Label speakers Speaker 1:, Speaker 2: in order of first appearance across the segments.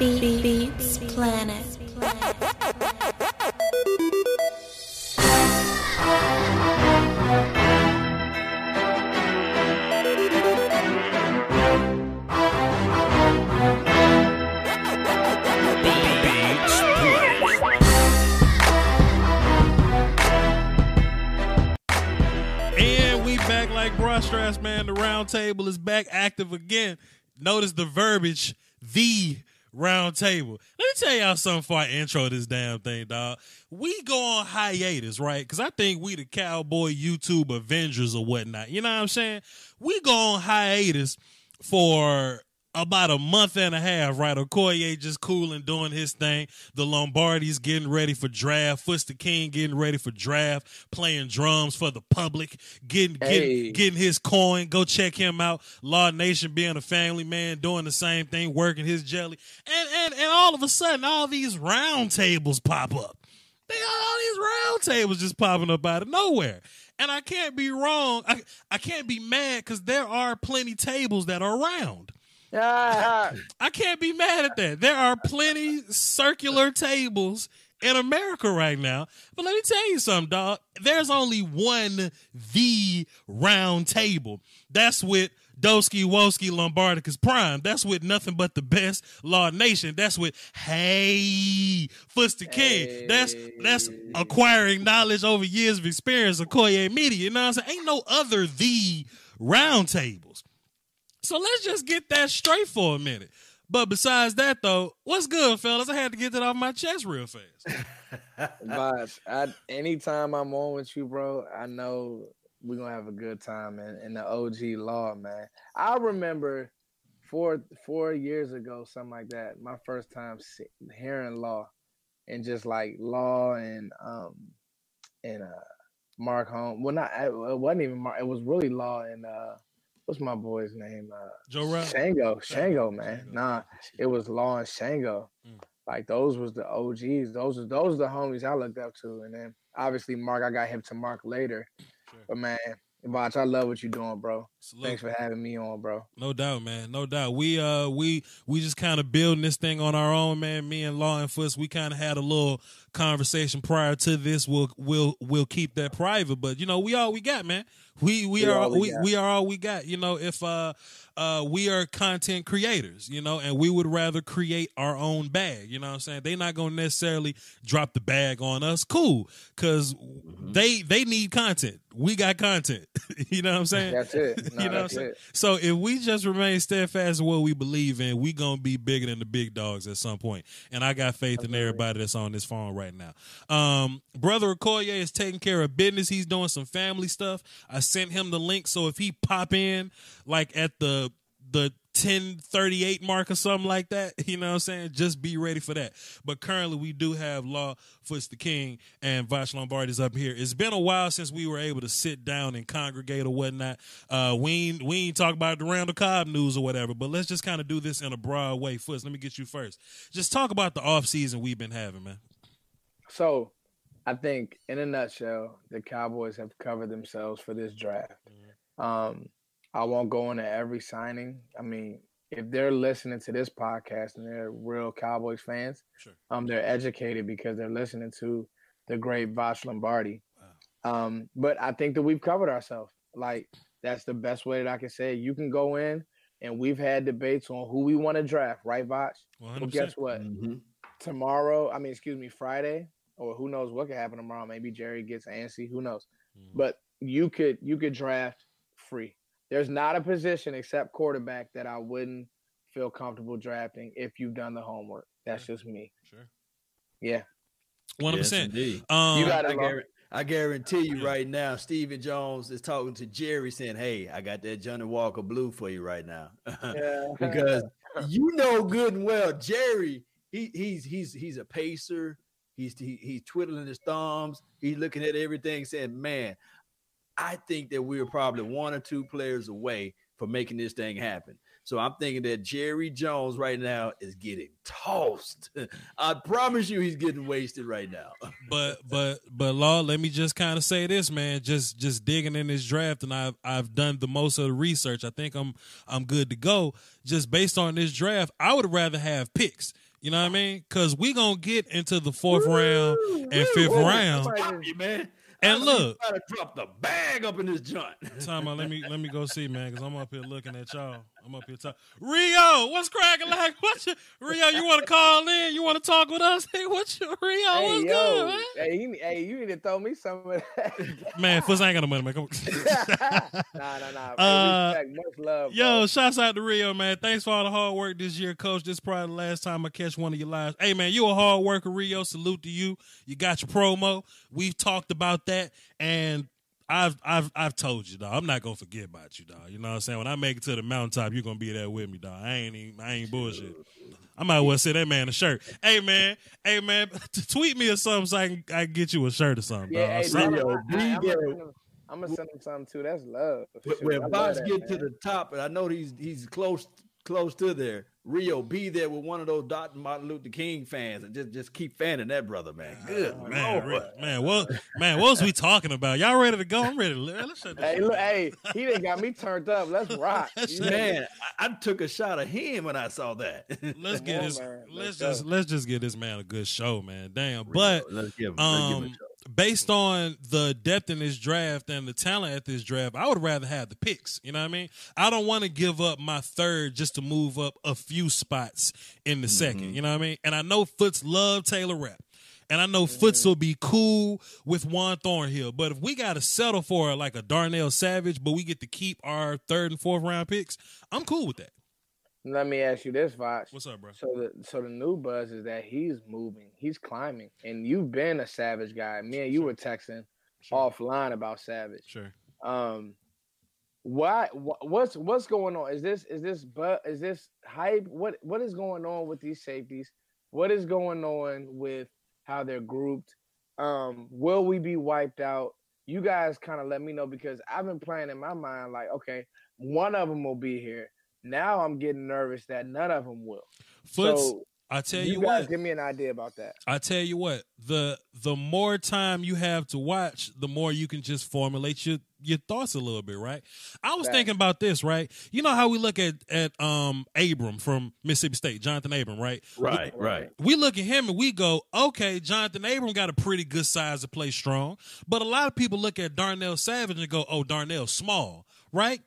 Speaker 1: Beat Beats Planet.
Speaker 2: And we back like man. The round table is back active again. Notice the verbiage, the round table. Let me tell y'all something before I intro this damn thing, dog. We go on hiatus, right? Because I think we the cowboy YouTube Avengers or whatnot. You know what I'm saying? We go on hiatus for about a month and a half, right? Okoye just cooling, doing his thing. The Lombardi's getting ready for draft. Footster King getting ready for draft, playing drums for the public, getting
Speaker 3: Hey.
Speaker 2: getting getting his coin. Go check him out. Law Nation being a family man, doing the same thing, working his jelly. And and and all of a sudden, all these round tables pop up. They got all these round tables just popping up out of nowhere. And I can't be wrong. I, I can't be mad because there are plenty tables that are round.
Speaker 3: Ah,
Speaker 2: I can't be mad at that. There are plenty circular tables in America right now. But let me tell you something, dog. There's only one the round table. That's with Doski Woski Lombardicus Prime. That's with nothing but the best Law Nation. That's with Hey Fuster King. That's that's acquiring knowledge over years of experience of Koye Media. You know what I'm saying? Ain't no other the round tables. So let's just get that straight for a minute. But besides that, though, what's good, fellas? I had to get that off my chest real fast.
Speaker 3: Vibes. I anytime I'm on with you, bro, I know we're gonna have a good time and in the OG law, man. I remember four four years ago, something like that, my first time hearing law and just like law and um and uh Mark Home. Well not it wasn't even Mark, it was really law and uh what's my boy's name? Uh
Speaker 2: Joe Ralph?
Speaker 3: Shango, Shango, man.
Speaker 2: Shango.
Speaker 3: Nah, it was Law and Shango.
Speaker 2: Mm.
Speaker 3: Like those was the OGs. Those are those are the homies I looked up to. And then obviously Mark, I got hip to Mark later.
Speaker 2: Sure.
Speaker 3: But man, Botch, I love what you're doing, bro.
Speaker 2: Salute.
Speaker 3: Thanks for having me on, bro.
Speaker 2: No doubt, man. No doubt. We uh we we just kind of building this thing on our own, man. Me and Law and Fuss, we kind of had a little conversation prior to this. We'll we'll we'll keep that private, but you know, we all we got, man. We we,
Speaker 3: We
Speaker 2: are
Speaker 3: all we
Speaker 2: we, we are all we got. You know, if uh uh we are content creators, you know, and we would rather create our own bag, you know what I'm saying? They're not going to necessarily drop the bag on us. Cool, cuz they they need content. We got content. you know what I'm saying?
Speaker 3: That's it.
Speaker 2: You know what I'm saying? So if we just remain steadfast in what we believe in, we gonna be bigger than the big dogs at some point. And I got faith in everybody that's on this phone right now. Um, brother Okoye is taking care of business. He's doing some family stuff. I sent him the link, so if he pop in like at the the 1038 mark or something like that, you know what I'm saying? Just be ready for that. But currently we do have Law Foots the King and Vash Lombardi's up here. It's been a while since we were able to sit down and congregate or whatnot. Uh we ain't we ain't talk about the Randall Cobb news or whatever, but let's just kind of do this in a broad way. Foots, let me get you first. Just talk about the off season we've been having, man.
Speaker 3: So I think in a nutshell, the Cowboys have covered themselves for this draft. Um, I won't go into every signing. I mean, if they're listening to this podcast and they're real Cowboys fans,
Speaker 2: Sure.
Speaker 3: um, they're educated because they're listening to the great Vosh Lombardi. Um, but I think that we've covered ourselves. Like that's the best way that I can say. it. You can go in, and we've had debates on who we want to draft, right, Vosh? Well, guess what?
Speaker 4: Mhm.
Speaker 3: tomorrow, I mean, excuse me, Friday, or who knows what could happen tomorrow. Maybe Jerry gets antsy, who knows?
Speaker 2: Mhm.
Speaker 3: But you could you could draft free. There's not a position except quarterback that I wouldn't feel comfortable drafting if you've done the homework. That's just me.
Speaker 2: Sure.
Speaker 3: Yeah.
Speaker 2: One hundred percent. Um
Speaker 3: You got
Speaker 4: I,
Speaker 3: it, Law.
Speaker 4: guarantee, I guarantee you right now, Stephen Jones is talking to Jerry saying, Hey, I got that Johnnie Walker blue for you right now.
Speaker 3: Yeah.
Speaker 4: because you know good and well, Jerry, he, he's he's he's a pacer. He's he, he's twiddling his thumbs. He's looking at everything, saying, "Man, I think that we're probably one or two players away from making this thing happen." So I'm thinking that Jerry Jones right now is getting tossed. I promise you, he's getting wasted right now.
Speaker 2: but but but law let me just kind of say this man just just digging in this draft and i've i've done the most of the research i think i'm i'm good to go just based on this draft i would rather have picks You know what I mean? Because we gonna get into the fourth round and fifth
Speaker 3: Woo!
Speaker 2: round.
Speaker 3: Somebody
Speaker 4: you, man.
Speaker 2: And
Speaker 4: I
Speaker 2: look.
Speaker 4: try to drop the bag up in this joint.
Speaker 2: Time out. Let me let me go see, man, because I'm up here looking at y'all. I'm up here talking. Rio, what's cracking? Like, what's your, Rio? You want to call in? You want to talk with us? Hey, what's your Rio?
Speaker 3: Hey,
Speaker 2: what's
Speaker 3: yo,
Speaker 2: good, man?
Speaker 3: hey, you, hey, you need to throw me some of that.
Speaker 2: Man, Fuzz ain't got no money, man. Come on.
Speaker 3: nah, nah, nah.
Speaker 2: Uh,
Speaker 3: respect, much love.
Speaker 2: Yo,
Speaker 3: bro.
Speaker 2: shouts out to Rio, man. Thanks for all the hard work this year, coach. This is probably the last time I catch one of your lives. Hey, man, you a hard worker, Rio. Salute to you. You got your promo. We've talked about that, and I've I've I've told you, dog. I'm not gonna forget about you, dog. You know what I'm saying? When I make it to the mountaintop, you're gonna be there with me, dog. I ain't even, I ain't bullshit. I might as well send that man a shirt. Hey man, hey man, tweet me or something so I can, I can get you a shirt or something.
Speaker 3: Yeah,
Speaker 2: dog.
Speaker 3: hey,
Speaker 2: Something-
Speaker 3: tell
Speaker 4: Rio,
Speaker 3: him I-
Speaker 4: be
Speaker 3: I- I'm gonna send him- I'm gonna send him something too. That's love.
Speaker 4: Where-
Speaker 3: Shoot,
Speaker 4: Where
Speaker 3: I that,
Speaker 4: get to the top, and I know he's he's close close to there. Rio, be there with one of those Dr. Martin Luther King fans, and just just keep fanning that brother, man. Good
Speaker 2: man,
Speaker 4: Lord.
Speaker 2: Man, what man, what was we talking about? Y'all ready to go? I'm ready to let's shut this
Speaker 3: Hey,
Speaker 2: shit
Speaker 3: look, hey, he didn't got me turned up. Let's rock.
Speaker 2: That's
Speaker 3: You know?
Speaker 4: Man, I, I took a shot of him when I saw that.
Speaker 2: Let's get
Speaker 3: on,
Speaker 2: this.
Speaker 3: man.
Speaker 2: Let's
Speaker 3: Let's
Speaker 2: just let's just give this man a good show, man. Damn. But
Speaker 4: let's give him, let's give him a
Speaker 2: um,
Speaker 4: shot.
Speaker 2: Based on the depth in this draft and the talent at this draft, I would rather have the picks. You know what I mean? I don't want to give up my third just to move up a few spots in the second. Mm-hmm. You know what I mean? And I know Foots love Taylor Rapp. And I know Foots will be cool with Juan Thornhill. But if we got to settle for like a Darnell Savage, but we get to keep our third and fourth round picks, I'm cool with that.
Speaker 3: Let me ask you this, Vox.
Speaker 2: What's up, bro?
Speaker 3: So the so the new buzz is that he's moving, he's climbing, and you've been a Savage guy. Me and you were texting
Speaker 2: Sure.
Speaker 3: offline about Savage.
Speaker 2: Sure.
Speaker 3: Um, why? wh- What's what's going on? Is this is this but is this hype? What what is going on with these safeties? What is going on with how they're grouped? Um, will we be wiped out? You guys kind of let me know because I've been playing in my mind like, okay, one of them will be here. Now I'm getting nervous that none of them will.
Speaker 2: Foots,
Speaker 3: so
Speaker 2: I tell
Speaker 3: you,
Speaker 2: you,
Speaker 3: guys
Speaker 2: what.
Speaker 3: give me an idea about that.
Speaker 2: I tell you what, the the more time you have to watch, the more you can just formulate your your thoughts a little bit, right? I was
Speaker 3: Facts.
Speaker 2: thinking about this, right? You know how we look at at um Abram from Mississippi State, Jonathan Abram, right?
Speaker 4: Right, right.
Speaker 2: We look at him and we go, okay, Jonathan Abram got a pretty good size to play strong. But a lot of people look at Darnell Savage and go, oh, Darnell small, right?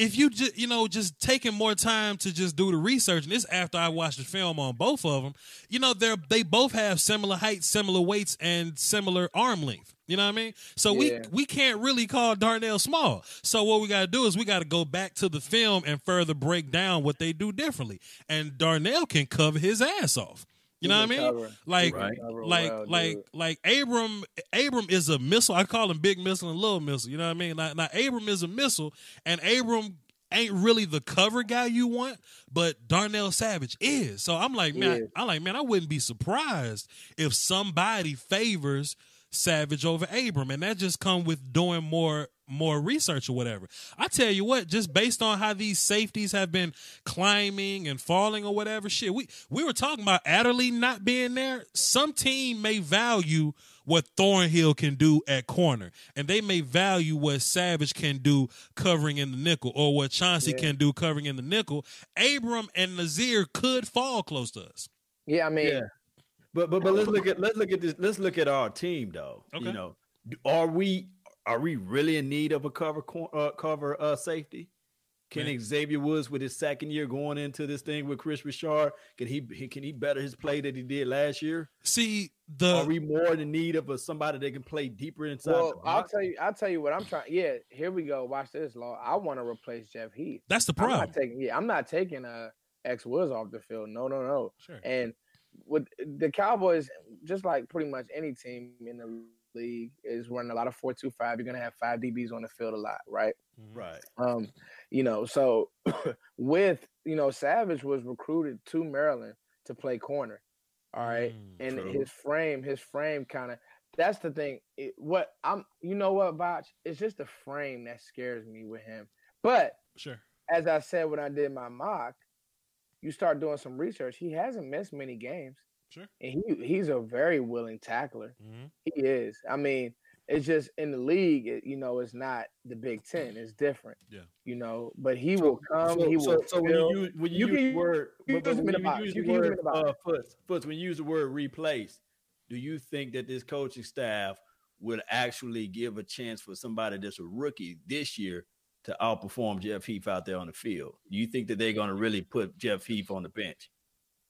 Speaker 2: If you just, you know, just taking more time to just do the research, and this after I watched the film on both of them, you know, they're they both have similar heights, similar weights, and similar arm length. You know what I mean? So we we can't really call Darnell small. So what we got to do is we got to go back to the film and further break down what they do differently. And Darnell can cover his ass off. You know what I mean?
Speaker 3: cover.
Speaker 2: Like,
Speaker 4: Right.
Speaker 2: Like,
Speaker 3: well,
Speaker 2: like,
Speaker 3: dude.
Speaker 2: like Abram. Abram is a missile. I call him big missile and little missile. You know what I mean? Now, now Abram is a missile, and Abram ain't really the cover guy you want, but Darnell Savage is. So I'm like, man,
Speaker 3: is.
Speaker 2: I, I'm like, man, I wouldn't be surprised if somebody favors Savage over Abram, and that just come with doing more more research or whatever. I tell you what, just based on how these safeties have been climbing and falling or whatever, shit, we we were talking about Adderley not being there. Some team may value what Thornhill can do at corner, and they may value what Savage can do covering in the nickel, or what Chauncey
Speaker 3: Yeah.
Speaker 2: can do covering in the nickel. Abram and Nasir could fall close to us.
Speaker 3: Yeah, I mean,
Speaker 4: Yeah. But but but let's look at let's look at this. Let's look at our team though.
Speaker 2: Okay.
Speaker 4: You know, are we are we really in need of a cover uh, cover uh, safety? Can
Speaker 2: Man.
Speaker 4: Xavier Woods, with his second year going into this thing with Kris Richard, can he, he can he better his play that he did last year?
Speaker 2: See the
Speaker 4: are we more in need of a, somebody that can play deeper inside? the
Speaker 3: well, I'll tell you, I'll tell you what I'm trying. Yeah, here we go. Watch this, law. I want to replace Jeff Heath.
Speaker 2: that's the
Speaker 3: I'm
Speaker 2: problem.
Speaker 3: not taking. Yeah, I'm not taking uh X Woods off the field. No, no, no.
Speaker 2: Sure.
Speaker 3: And with the Cowboys, just like pretty much any team in the league, is running a lot of four two five. You're gonna have five DBs on the field a lot, right?
Speaker 2: Mhm.
Speaker 4: right.
Speaker 3: Um, you know, so with you know, Savage was recruited to Maryland to play corner. All right.
Speaker 2: Mm,
Speaker 3: and
Speaker 4: true.
Speaker 3: his frame, his frame kind of that's the thing. It, what I'm you know what, Botch? It's just the frame that scares me with him. But
Speaker 2: Sure.
Speaker 3: as I said when I did my mock, you start doing some research. He hasn't missed many games.
Speaker 2: Sure.
Speaker 3: And he he's a very willing tackler.
Speaker 2: hmm
Speaker 3: He is. I mean, It's just in the league, it, you know, it's not the Big Ten. It's different.
Speaker 2: Yeah.
Speaker 3: You know, but he will come.
Speaker 4: So,
Speaker 3: he will.
Speaker 4: so, so when you use, when you,
Speaker 3: You
Speaker 4: use
Speaker 3: can
Speaker 4: the word,
Speaker 3: use
Speaker 4: but, but when you
Speaker 3: box.
Speaker 4: use the
Speaker 3: can use him
Speaker 4: word
Speaker 3: in the box.
Speaker 4: uh, Foots, Foots, when you use the word replace, do you think that this coaching staff will actually give a chance for somebody that's a rookie this year to outperform Jeff Heath out there on the field? Do you think that they're going to really put Jeff Heath on the bench?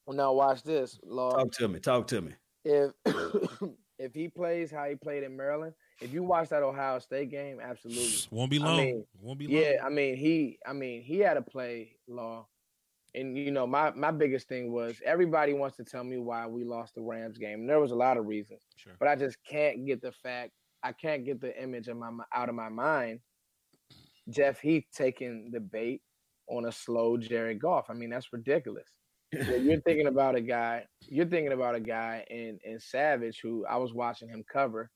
Speaker 3: Well, now watch this, Law.
Speaker 4: Talk to me. Talk to me.
Speaker 3: if if he plays how he played in Maryland, if you watch that Ohio State game, absolutely.
Speaker 2: Won't be
Speaker 3: I
Speaker 2: long.
Speaker 3: mean,
Speaker 2: Won't be long.
Speaker 3: Yeah, I mean he I mean he had to play law. And you know, my my biggest thing was everybody wants to tell me why we lost the Rams game. And there was a lot of reasons,
Speaker 2: Sure.
Speaker 3: but I just can't get the fact I can't get the image of my out of my mind. Jeff Heath taking the bait on a slow Jared Goff. I mean, that's ridiculous. You're thinking about a guy. You're thinking about a guy in in Savage who I was watching him cover.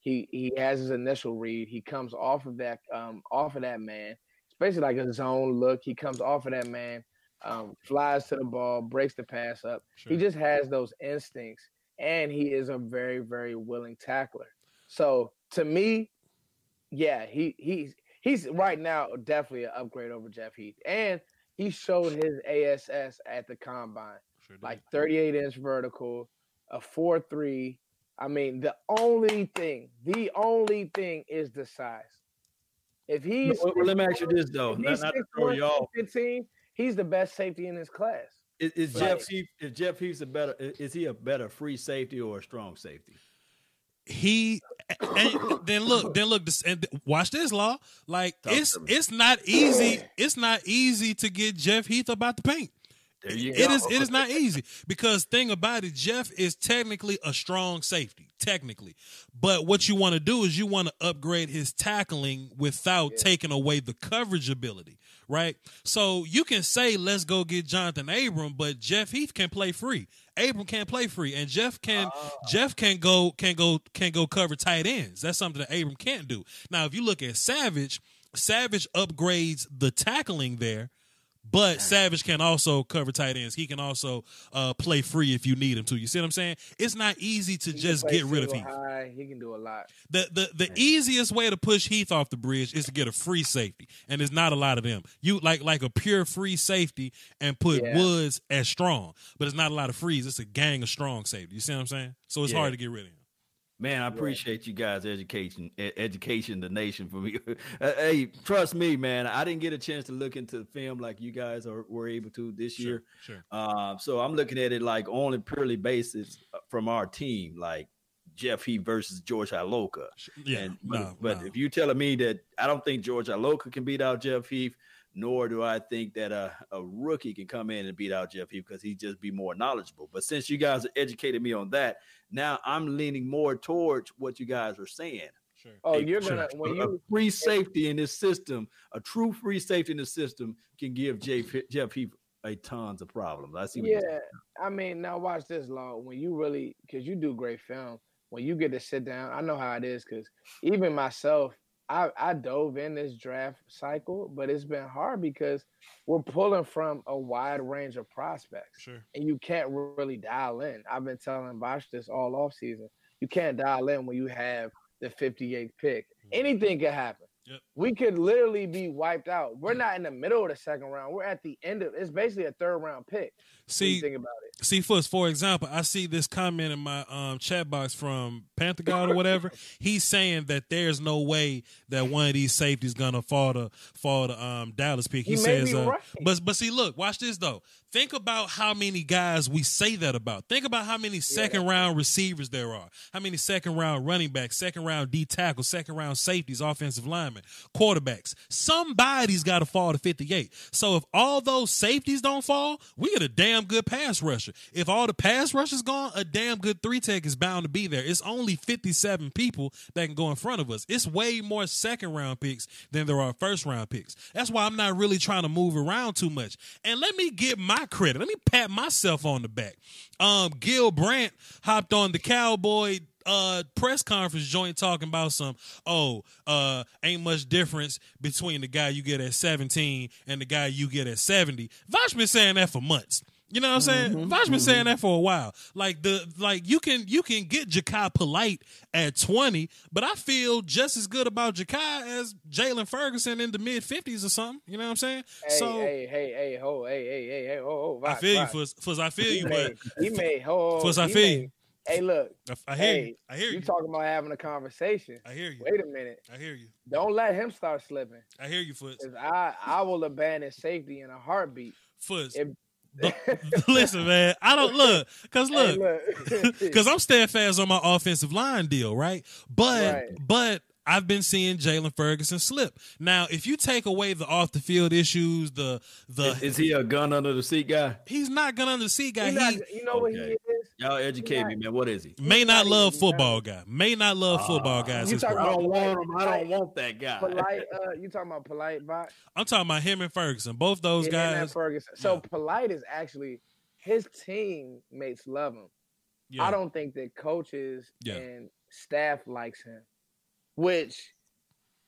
Speaker 3: He he has his initial read. He comes off of that um off of that man. It's basically like a zone look. He comes off of that man, um, flies to the ball, breaks the pass up.
Speaker 2: Sure.
Speaker 3: He just has those instincts, and he is a very very willing tackler. So to me, yeah, he he's he's right now definitely an upgrade over Jeff Heath, and he showed his ASS at the combine
Speaker 2: Sure
Speaker 3: like 38 inch vertical, a 4 3. I mean, the only thing, the only thing is the size. If he's
Speaker 4: Well, well, let me ask you this though, not,
Speaker 3: he's
Speaker 4: not to throw you off.
Speaker 3: 15, he's the best safety in his class.
Speaker 4: Is, is
Speaker 3: Right.
Speaker 4: Jeff Heath is Jeff Heath a better is he a better free safety or a strong safety?
Speaker 2: he and then look then look this and watch this law like
Speaker 4: Talk
Speaker 2: it's it's not easy it's not easy to get jeff heath about the paint
Speaker 4: There you
Speaker 2: It
Speaker 4: go.
Speaker 2: is it is not easy because thing about it, Jeff is technically a strong safety, technically. But what you want to do is you want to upgrade his tackling without
Speaker 3: Yeah.
Speaker 2: taking away the coverage ability, right? So you can say let's go get Jonathan Abram, but Jeff Heath can play free. Abram can't play free, and Jeff can
Speaker 3: Ah.
Speaker 2: Jeff can go can go can go cover tight ends. That's something that Abram can't do. Now, if you look at Savage, Savage upgrades the tackling there. But Savage can also cover tight ends. He can also uh, play free if you need him to. You see what I'm saying? It's not easy to
Speaker 3: He
Speaker 2: just get rid of
Speaker 3: single
Speaker 2: Heath.
Speaker 3: High. He can do a lot.
Speaker 2: The the the easiest way to push Heath off the bridge is to get a free safety, and there's not a lot of them. You like like a pure free safety and put
Speaker 3: Yeah.
Speaker 2: Woods as strong, but it's not a lot of frees. It's a gang of strong safety. You see what I'm saying? So it's
Speaker 4: Yeah.
Speaker 2: hard to get rid of him.
Speaker 4: Man, I appreciate you guys education education the nation for me. Uh, hey, trust me, man. I didn't get a chance to look into the film like you guys are were able to this year.
Speaker 2: Sure, sure.
Speaker 4: Uh, so I'm looking at it like on a purely basis uh, from our team, like Jeff Heath versus George Iloka.
Speaker 2: Yeah,
Speaker 4: And, but
Speaker 2: no,
Speaker 4: but
Speaker 2: no.
Speaker 4: if you're telling me that I don't think George Iloka can beat out Jeff Heath, nor do I think that a, a rookie can come in and beat out Jeff Heath because he'd just be more knowledgeable. But since you guys educated me on that, now I'm leaning more towards what you guys are saying.
Speaker 2: sure.
Speaker 3: Oh,
Speaker 4: Hey,
Speaker 3: you're gonna when
Speaker 4: a
Speaker 3: you
Speaker 4: free safety in this system, a true free safety in the system can give Jeff, Jeff Heath a tons of problems. I see. What you're
Speaker 3: Yeah, I mean, now watch this, Law. When you really, because you do great film, when you get to sit down, I know how it is. Because even myself, I I dove in this draft cycle, but it's been hard because we're pulling from a wide range of prospects,
Speaker 2: Sure.
Speaker 3: and you can't really dial in. I've been telling Bosch this all off season. You can't dial in when you have the 58th pick. Mm-hmm. Anything could happen.
Speaker 2: Yep.
Speaker 3: We could literally be wiped out. We're not in the middle of the second round. We're at the end of. It's basically a third round pick.
Speaker 2: See,
Speaker 3: think about it?
Speaker 2: See, Foots, for example, I see this comment in my um, chat box from Panther God or whatever. He's saying that there's no way that one of these safeties is gonna fall to fall to um, Dallas pick. He,
Speaker 3: He
Speaker 2: says, uh,
Speaker 3: right.
Speaker 2: but but see, look, watch this though. Think about how many guys we say that about. Think about how many second round receivers there are. How many second round running backs, second round D tackles, second round safeties, offensive linemen, quarterbacks. Somebody's got to fall to 58. So if all those safeties don't fall, we get a damn good pass rusher. If all the pass rush is gone, a damn good three tech is bound to be there. It's only 57 people that can go in front of us. It's way more second round picks than there are first round picks. That's why I'm not really trying to move around too much. And let me get my credit. Let me pat myself on the back. Um, Gil Brandt hopped on the Cowboy uh press conference joint talking about some oh uh ain't much difference between the guy you get at 17 and the guy you get at 70 Vosh been saying that for months You know what I'm saying?
Speaker 3: Mhm,
Speaker 2: Voch been saying that for a while. Like the like you can you can get Jachai polite at 20, but I feel just as good about Jachai as Jaylon Ferguson in the mid 50s or something. You know what I'm saying?
Speaker 3: Hey,
Speaker 2: so
Speaker 3: hey, hey, hey, ho, hey, hey, hey, hey, ho, ho.
Speaker 2: I
Speaker 3: Voch,
Speaker 2: feel you,
Speaker 3: Voch.
Speaker 2: Fuzz. I feel
Speaker 3: He
Speaker 2: you, but
Speaker 3: made, he made, ho,
Speaker 2: Fuzz, I feel
Speaker 3: made-
Speaker 2: you.
Speaker 3: Hey, look,
Speaker 2: I, I hear
Speaker 3: hey,
Speaker 2: you. I hear
Speaker 3: you
Speaker 2: you.
Speaker 3: talking about having a conversation.
Speaker 2: I hear you.
Speaker 3: Wait a minute.
Speaker 2: I hear you.
Speaker 3: Don't let him start slipping.
Speaker 2: I hear you, Fuzz.
Speaker 3: I, I will abandon safety in a heartbeat.
Speaker 2: Fuzz.
Speaker 3: If-
Speaker 2: Listen, man. I don't look because look,
Speaker 3: look.
Speaker 2: because I'm steadfast on my offensive line deal, right? But
Speaker 3: Right.
Speaker 2: but I've been seeing Jaylon Ferguson slip. Now, if you take away the off the field issues, the the
Speaker 4: Is, is he a gun under the seat guy?
Speaker 2: he's not gonna under the seat guy.
Speaker 3: He not-
Speaker 2: He
Speaker 3: you know what he
Speaker 4: Okay.
Speaker 3: is?
Speaker 4: Y'all educate
Speaker 3: not-
Speaker 4: me, man. What is he?
Speaker 2: may not
Speaker 3: not
Speaker 2: love football guy. May not love football guys.
Speaker 3: You talking
Speaker 4: I
Speaker 3: about-
Speaker 4: don't want him. I don't want that guy.
Speaker 3: Polite, uh, you talking about polite bot?
Speaker 2: I'm talking about him and Ferguson. Both those
Speaker 3: Yeah, him and
Speaker 2: guys.
Speaker 3: Ferguson. So
Speaker 2: Yeah.
Speaker 3: polite is actually his teammates love him.
Speaker 2: Yeah.
Speaker 3: I don't think that coaches
Speaker 2: Yeah.
Speaker 3: and staff likes him. Which,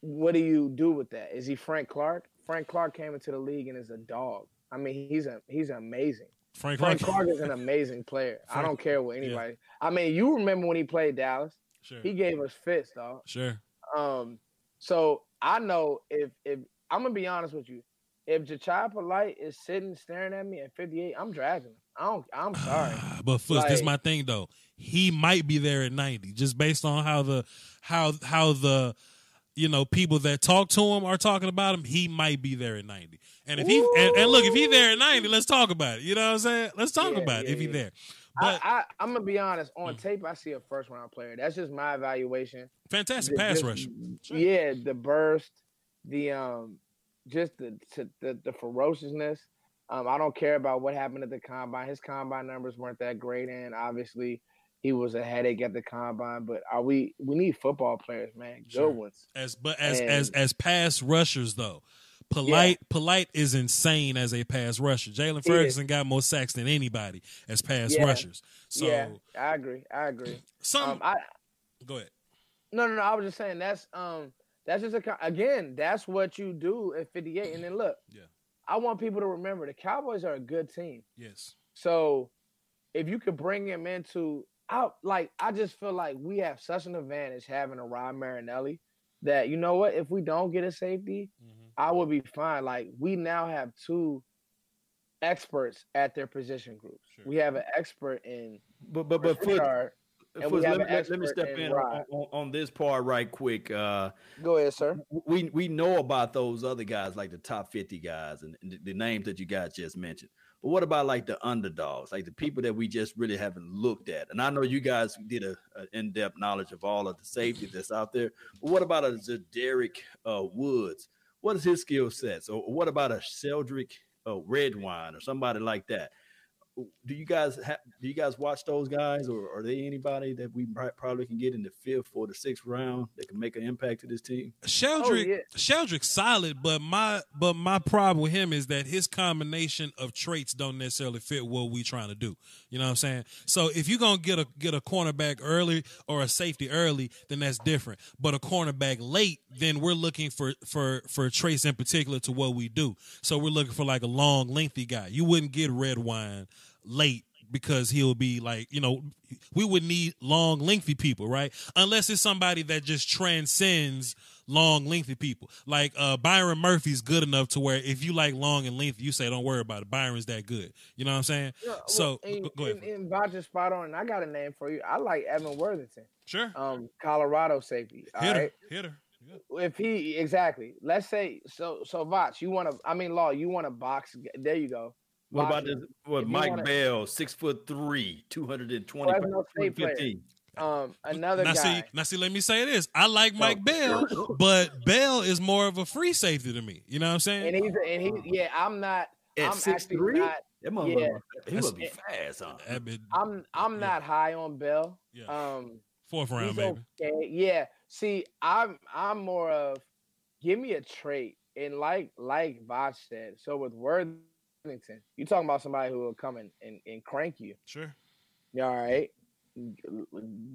Speaker 3: what do you do with that? Is he Frank Clark? Frank Clark came into the league and is a dog. I mean, he's a he's amazing.
Speaker 2: Frank
Speaker 3: Frank
Speaker 2: Clark.
Speaker 3: Is an amazing player. I don't care what
Speaker 2: yeah.
Speaker 3: anybody. I mean, you remember when he played Dallas?
Speaker 2: Sure.
Speaker 3: He gave us fits, dog.
Speaker 2: Sure.
Speaker 3: Um, so I know if if I'm gonna be honest with you, if Jachai Polite is sitting staring at me at 58, I'm dragging him. I don't. I'm sorry.
Speaker 2: but Foots, this is my thing though. He might be there at 90, just based on how the how how the you know people that talk to him are talking about him. He might be there at 90. And if he and, and look, if he there at 90, let's talk about it. You know what I'm saying? Let's talk
Speaker 3: Yeah,
Speaker 2: about it if he
Speaker 3: yeah.
Speaker 2: there. But
Speaker 3: I, I'm gonna be honest. On
Speaker 2: Mm.
Speaker 3: tape, I see a first round player. That's just my evaluation.
Speaker 2: fantastic
Speaker 3: Ju-
Speaker 2: pass
Speaker 3: just-
Speaker 2: rusher. Sure.
Speaker 3: Yeah, the burst, the um, just the the, the ferociousness. Um, I don't care about what happened at the combine. His combine numbers weren't that great, and obviously he was a headache at the combine. But are we? We need football players, man. Good
Speaker 2: Sure.
Speaker 3: ones.
Speaker 2: As but as
Speaker 3: And-
Speaker 2: as as pass rushers though, polite polite is insane as a pass rusher.
Speaker 3: Jaylon
Speaker 2: Ferguson got more sacks than anybody as pass
Speaker 3: Yeah.
Speaker 2: rushers. So
Speaker 3: yeah, I agree. I agree.
Speaker 2: some
Speaker 3: Um, I
Speaker 2: go ahead.
Speaker 3: no, no, no. I was just saying that's um, that's just a again. That's what you do at 58. And then look,
Speaker 2: Yeah.
Speaker 3: I want people to remember the Cowboys are a good team.
Speaker 2: Yes.
Speaker 3: So if you could bring him into out like I just feel like we have such an advantage having a Rod Marinelli that you know what, if we don't get a safety,
Speaker 2: Mhm.
Speaker 3: I would be fine. Like we now have two experts at their position groups.
Speaker 2: Sure.
Speaker 3: We have an expert in
Speaker 4: But but but Foot,
Speaker 3: Richard. and we have
Speaker 4: let, me, let, let me step
Speaker 3: in
Speaker 4: in on, on, on this part right quick. Uh,
Speaker 3: Go ahead, sir.
Speaker 4: we we know about those other guys like the top 50 guys and, and the, the names that you guys just mentioned but what about like the underdogs like the people that we just really haven't looked at? And i know you guys did a, a in-depth knowledge of all of the safety that's out there but what about a Derek uh, woods? What is his skill set so what about a Sheldrick uh, Redwine or somebody like that do you guys have do you guys watch those guys or are they anybody that we probably can get in the fifth or the sixth round that can make an impact to this team
Speaker 2: Sheldrick, oh,
Speaker 3: yeah.
Speaker 2: Sheldrick's solid, but my but my problem with him is that his combination of traits don't necessarily fit what we trying to do. You know what I'm saying? So if you're gonna get a get a cornerback early or a safety early, then that's different. But a cornerback late, then we're looking for for for traits in particular to what we do. So we're looking for like a long, lengthy guy. You wouldn't get red wine late because he'll be like, you know, we would need long, lengthy people, right? Unless it's somebody that just transcends long, lengthy people. Like uh Byron Murphy's good enough to where if you like long and lengthy, you say, don't worry about it. Byron's that good. You know what I'm saying?
Speaker 3: Yeah, well,
Speaker 2: So,
Speaker 3: and,
Speaker 2: go- ahead.
Speaker 3: and, just spot on. And I got a name for you. I like Evan Worthington,
Speaker 2: Sure.
Speaker 3: um, Colorado safety. All
Speaker 2: Hit
Speaker 3: right.
Speaker 2: her. Hit her. Yeah.
Speaker 3: if he exactly let's say so so Vach, you want to i mean law you want to box there you go
Speaker 4: What about this? What Mike
Speaker 3: wanna-
Speaker 4: Bell, six foot three, two hundred and twenty,
Speaker 3: Fresno State player.
Speaker 4: 215.
Speaker 3: um another
Speaker 2: Now
Speaker 3: guy
Speaker 2: see, now see, let me say this. I like Mike Bell, but Bell is more of a free safety to me. You know what I'm saying?
Speaker 3: and he's and he yeah i'm not
Speaker 4: At
Speaker 3: i'm
Speaker 4: six
Speaker 3: actually
Speaker 4: three,
Speaker 3: not
Speaker 4: that motherfucker,
Speaker 3: yeah.
Speaker 4: he would be fast, huh?
Speaker 2: That bit-
Speaker 3: i'm i'm
Speaker 2: Yeah.
Speaker 3: not high on bell
Speaker 2: yeah.
Speaker 3: um
Speaker 2: Fourth round,
Speaker 3: he's
Speaker 2: baby.
Speaker 3: okay yeah see i'm i'm more of give me a trait and like like Vach said so with worthington you talking about somebody who will come and, and, and crank you
Speaker 2: Sure.
Speaker 3: All right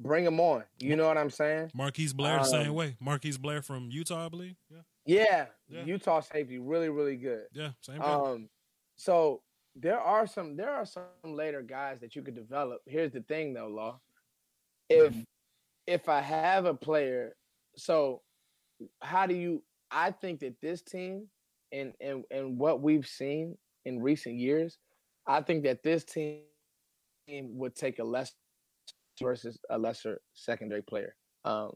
Speaker 3: bring him on you know what i'm saying
Speaker 2: Marquise Blair, the same
Speaker 3: Um,
Speaker 2: way. Marquise Blair from Utah, I believe. Yeah.
Speaker 3: Yeah,
Speaker 2: Yeah.
Speaker 3: Utah safety really, really good.
Speaker 2: Yeah. Same guy.
Speaker 3: Um, so there are some there are some later guys that you could develop. Here's the thing though, Law. If if I have a player, so how do you I think that this team and and and what we've seen in recent years, I think that this team would take a less versus a lesser secondary player. Um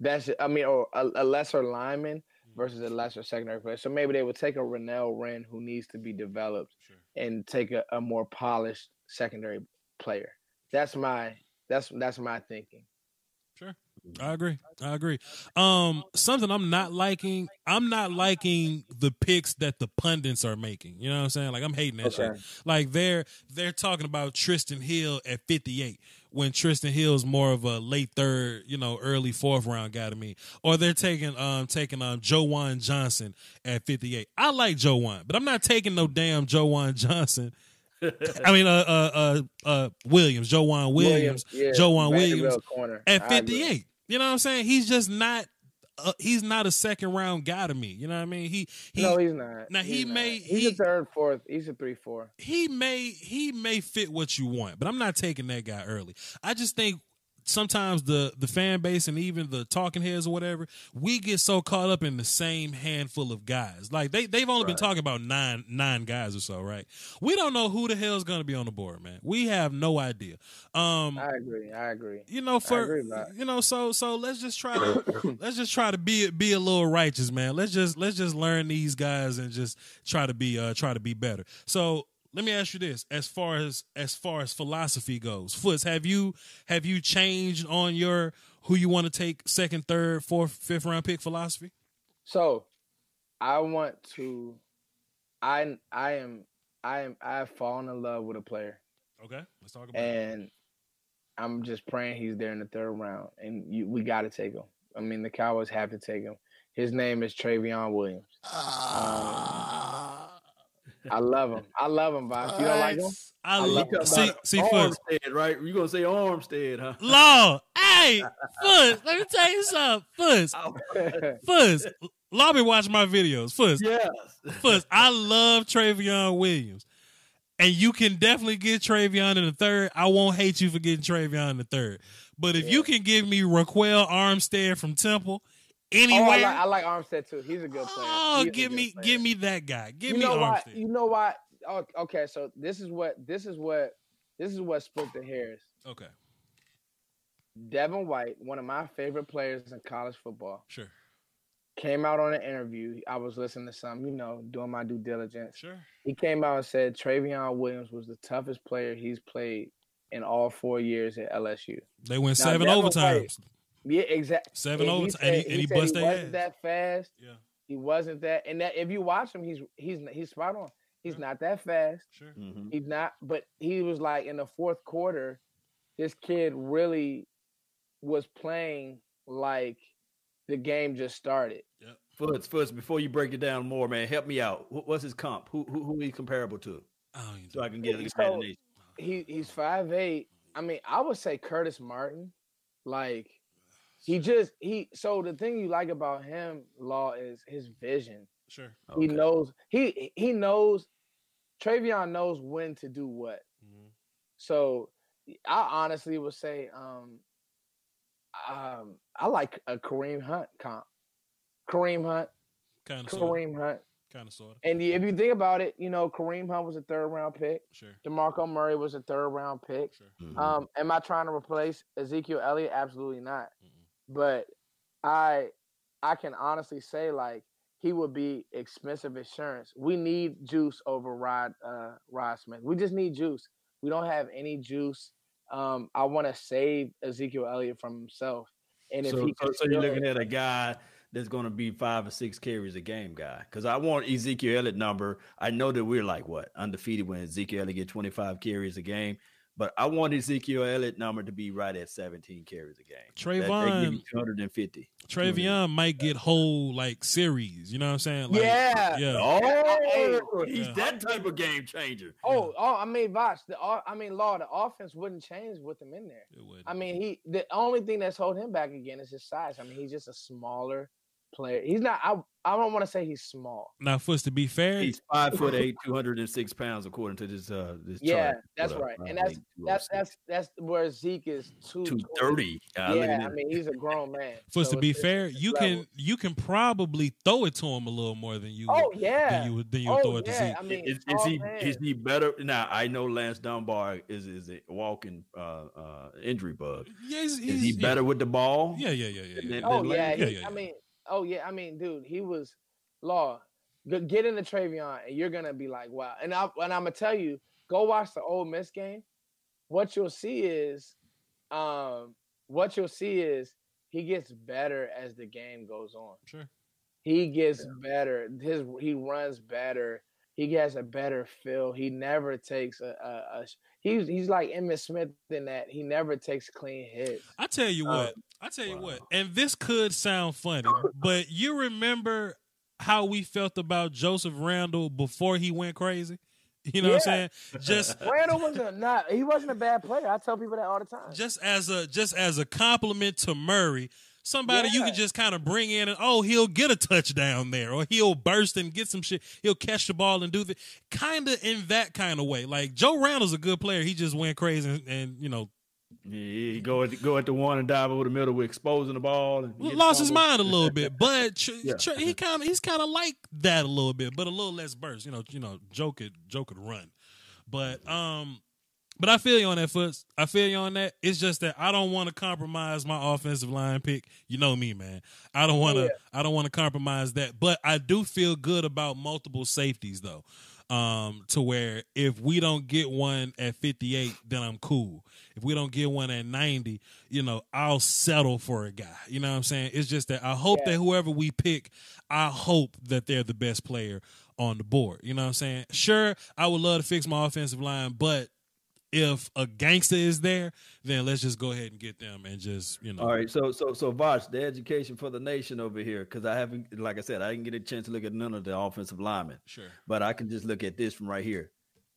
Speaker 3: that's I mean, or a, a lesser lineman versus a lesser secondary player. So maybe they would take a Renell Wren who needs to be developed
Speaker 2: Sure.
Speaker 3: and take a, a more polished secondary player. That's my that's that's my thinking.
Speaker 2: I agree. I agree. Um, something I'm not liking. I'm not liking the picks that the pundits are making. You know what I'm saying? Like I'm hating that
Speaker 3: Okay.
Speaker 2: shit. Like they're they're talking about Trysten Hill at 58 when Trysten Hill's more of a late third, you know, early fourth round guy to me. Or they're taking um taking um Joejuan Johnson at 58. I like Joejuan, but I'm not taking no damn Joejuan Johnson. I mean, uh, uh, uh, uh, Williams, Joejuan Williams,
Speaker 3: yeah,
Speaker 2: Joejuan
Speaker 3: Vanderbilt
Speaker 2: Williams
Speaker 3: corner
Speaker 2: at 58. You know what I'm saying? He's just not. Uh, he's not a second round guy to me. You know what I mean? He he
Speaker 3: no, he's not.
Speaker 2: now, he
Speaker 3: He's not.
Speaker 2: may-
Speaker 3: He's
Speaker 2: he-
Speaker 3: a third, fourth. He's a three, four.
Speaker 2: he may he may fit what you want, but I'm not taking that guy early. I just think sometimes the the fan base and even the talking heads or whatever, we get so caught up in the same handful of guys. Like they they've only been talking about nine nine guys or so, right? We don't know who the hell's going to be on the board, man. We have no idea. Um
Speaker 3: I agree. I agree.
Speaker 2: you know for
Speaker 3: agree with
Speaker 2: you know so so let's just try to let's just try to be be a little righteous man let's just let's just learn these guys and just try to be uh try to be better so let me ask you this as far as as far as philosophy goes foots have you have you changed on your who you want to take second third fourth fifth round pick philosophy
Speaker 3: So, I want to. I I am I am I have fallen in love with a player,
Speaker 2: okay let's talk about it
Speaker 3: and I'm just praying he's there in the third round, and you, we got to take him. I mean, the Cowboys have to take him. His name is Trayveon Williams. Ah. I love him. I love him, Bob. You don't like him?
Speaker 2: I,
Speaker 3: I
Speaker 2: love
Speaker 3: love
Speaker 2: see see foots
Speaker 4: Armstead, right? You gonna say Armstead, huh?
Speaker 2: Law, hey, Fuzz, let me tell you something. Fuzz, oh. Fuzz, Law been watching my videos. Fuzz,
Speaker 4: yes.
Speaker 2: Fuzz, I love Trayveon Williams. And you can definitely get Trayveon in the third. I won't hate you for getting Trayveon in the third. But if you can give me Ryquell Armstead from Temple
Speaker 3: Oh, I
Speaker 2: anywhere,
Speaker 3: like, I like Armstead too. He's a good player.
Speaker 2: oh,
Speaker 3: He is a
Speaker 2: give me
Speaker 3: player.
Speaker 2: give me that guy. Give
Speaker 3: you
Speaker 2: me
Speaker 3: know why?
Speaker 2: Armstead.
Speaker 3: You know why? Oh, okay, so this is what this is what this is what split the hairs.
Speaker 2: okay,
Speaker 3: Devin White, one of my favorite players in college football,
Speaker 2: sure,
Speaker 3: came out on an interview. I was listening to some, you know, doing my due diligence.
Speaker 2: sure.
Speaker 3: He came out and said Trayveon Williams was the toughest player he's played in all four years at LSU.
Speaker 2: They went
Speaker 3: Now,
Speaker 2: seven
Speaker 3: Devin
Speaker 2: overtimes.
Speaker 3: Yeah, exactly.
Speaker 2: Seven overtimes, and he, and he,
Speaker 3: said
Speaker 2: bust
Speaker 3: he
Speaker 2: their
Speaker 3: wasn't
Speaker 2: ass.
Speaker 3: that fast.
Speaker 2: Yeah,
Speaker 3: He wasn't that, and that if you watch him, he's he's he's spot on. He's
Speaker 2: Yeah.
Speaker 3: not that fast.
Speaker 2: sure.
Speaker 4: Mhm.
Speaker 3: He's not, but he was like in the fourth quarter, this kid really was playing like the game just started.
Speaker 4: Foots, Foots, before you break it down more, man, help me out. What's his comp? Who who, who he comparable to?
Speaker 2: I
Speaker 4: So I can get an
Speaker 3: So- He he's five eight. I mean, I would say Curtis Martin. Like he just he so the thing you like about him, Law, is his vision.
Speaker 2: sure.
Speaker 3: He
Speaker 4: Okay.
Speaker 3: knows he he knows Trayveon knows when to do what.
Speaker 2: Mhm.
Speaker 3: So I honestly would say um um I like a Kareem Hunt comp. Kareem Hunt,
Speaker 2: Kind of, sort
Speaker 3: Kareem Hunt.
Speaker 2: kind of, sort of.
Speaker 3: And if you think about it, you know, Kareem Hunt was a third round pick.
Speaker 2: Sure,
Speaker 3: DeMarco Murray was a third round pick.
Speaker 2: sure.
Speaker 4: Mhm.
Speaker 3: Um, am I trying to replace Ezekiel Elliott? Absolutely not.
Speaker 2: Mm-mm.
Speaker 3: But I I can honestly say like he would be expensive insurance. We need juice over Rod uh Rod Smith. We just need juice. We don't have any juice. Um, I want to save Ezekiel Elliott from himself. And if
Speaker 4: so,
Speaker 3: he
Speaker 4: so, so you're looking at a guy that's going to be five or six carries a game guy. Because I want Ezekiel Elliott number. I know that we're like what undefeated when Ezekiel Elliott get 25 carries a game, but I want Ezekiel Elliott number to be right at 17 carries a game. That- that give you
Speaker 2: Trayvon-
Speaker 4: 250.
Speaker 2: Trayveon might get whole like series. You know what I'm saying? Like,
Speaker 3: Yeah.
Speaker 2: yeah.
Speaker 4: Oh, he's
Speaker 2: Yeah.
Speaker 4: that type of game changer.
Speaker 3: Oh, oh, I mean, Vosh, the I mean, Law, the offense wouldn't change with him in there.
Speaker 2: It would.
Speaker 3: I mean, he the only thing that's holding him back again is his size. I mean, he's just a smaller player. He's not. I I don't want to say he's small.
Speaker 2: Now, Foots, to be fair,
Speaker 4: He's five foot eight, two hundred and six pounds, according to this uh this
Speaker 3: Yeah,
Speaker 4: chart.
Speaker 3: that's
Speaker 4: Put
Speaker 3: right,
Speaker 4: uh,
Speaker 3: and that's that's
Speaker 4: 206.
Speaker 3: that's that's where Zeke is two
Speaker 4: two thirty. Uh, look at
Speaker 3: Yeah,
Speaker 4: this.
Speaker 3: I mean he's a grown man.
Speaker 2: Foots,
Speaker 3: so
Speaker 2: to be
Speaker 3: it's-
Speaker 2: fair,
Speaker 3: it's
Speaker 2: you
Speaker 3: level.
Speaker 2: can you can probably throw it to him a little more than you
Speaker 3: Oh
Speaker 2: would,
Speaker 3: yeah.
Speaker 2: than you would than you would
Speaker 3: oh
Speaker 2: throw it to
Speaker 3: yeah.
Speaker 2: Zeke.
Speaker 3: I mean,
Speaker 4: is, is
Speaker 3: tall
Speaker 4: he
Speaker 3: man.
Speaker 4: is he better now? I know Lance Dunbar is is a walking uh, uh, injury bug.
Speaker 2: Yeah, he's,
Speaker 4: Is
Speaker 2: he's-
Speaker 4: he better with the ball?
Speaker 2: Yeah, yeah, yeah, yeah. yeah.
Speaker 4: than-
Speaker 3: Oh
Speaker 4: than?
Speaker 3: Yeah, he,
Speaker 2: yeah, yeah.
Speaker 3: I mean, oh yeah, I mean, dude, he was law. G- Get into Trayveon, and you're gonna be like, wow. And I and I'm gonna tell you, go watch the Ole Miss game. What you'll see is, um, what you'll see is he gets better as the game goes on.
Speaker 2: Sure.
Speaker 3: He gets better. His he runs better. He has a better feel. He never takes a, a, a he's he's like Emmitt Smith in that he never takes clean hits.
Speaker 2: I tell you
Speaker 3: Um,
Speaker 2: what, I tell you
Speaker 4: wow.
Speaker 2: what, and this could sound funny, but you remember how we felt about Joseph Randle before he went crazy? You know what I'm saying? Just
Speaker 3: Randle wasn't not he wasn't a bad player. I tell people that all the time.
Speaker 2: just as a just as a compliment to Murray, somebody you can just kind of bring in and oh he'll get a touchdown there or he'll burst and get some shit. He'll catch the ball and do the kind of in that kind of way. Like Joe Randle's a good player. He just went crazy and, and you know
Speaker 4: Yeah, he go at go at the one and dive over the middle with exposing the ball. And get
Speaker 2: lost his mind a little bit, but tr-
Speaker 4: Yeah.
Speaker 2: tr- he kind of he's kind of like that a little bit, but a little less burst. You know, you know, Joe could Joe could run, but um, but I feel you on that foot. I feel you on that. It's just that I don't want to compromise my offensive line pick. You know me, man. I don't want to.
Speaker 3: Yeah.
Speaker 2: I don't want to compromise that, but I do feel good about multiple safeties though. Um, to where if we don't get one at 58, then I'm cool. If we don't get one at 90, you know, I'll settle for a guy. You know what I'm saying? It's just that I hope
Speaker 3: Yeah.
Speaker 2: that whoever we pick, I hope that they're the best player on the board. You know what I'm saying? Sure, I would love to fix my offensive line, but if a gangster is there, then let's just go ahead and get them and just, you know.
Speaker 4: All right, so so so Vosh, the education for the nation over here, because I haven't, like I said, I didn't get a chance to look at none of the offensive linemen,
Speaker 2: Sure.
Speaker 4: but I can just look at this from right here.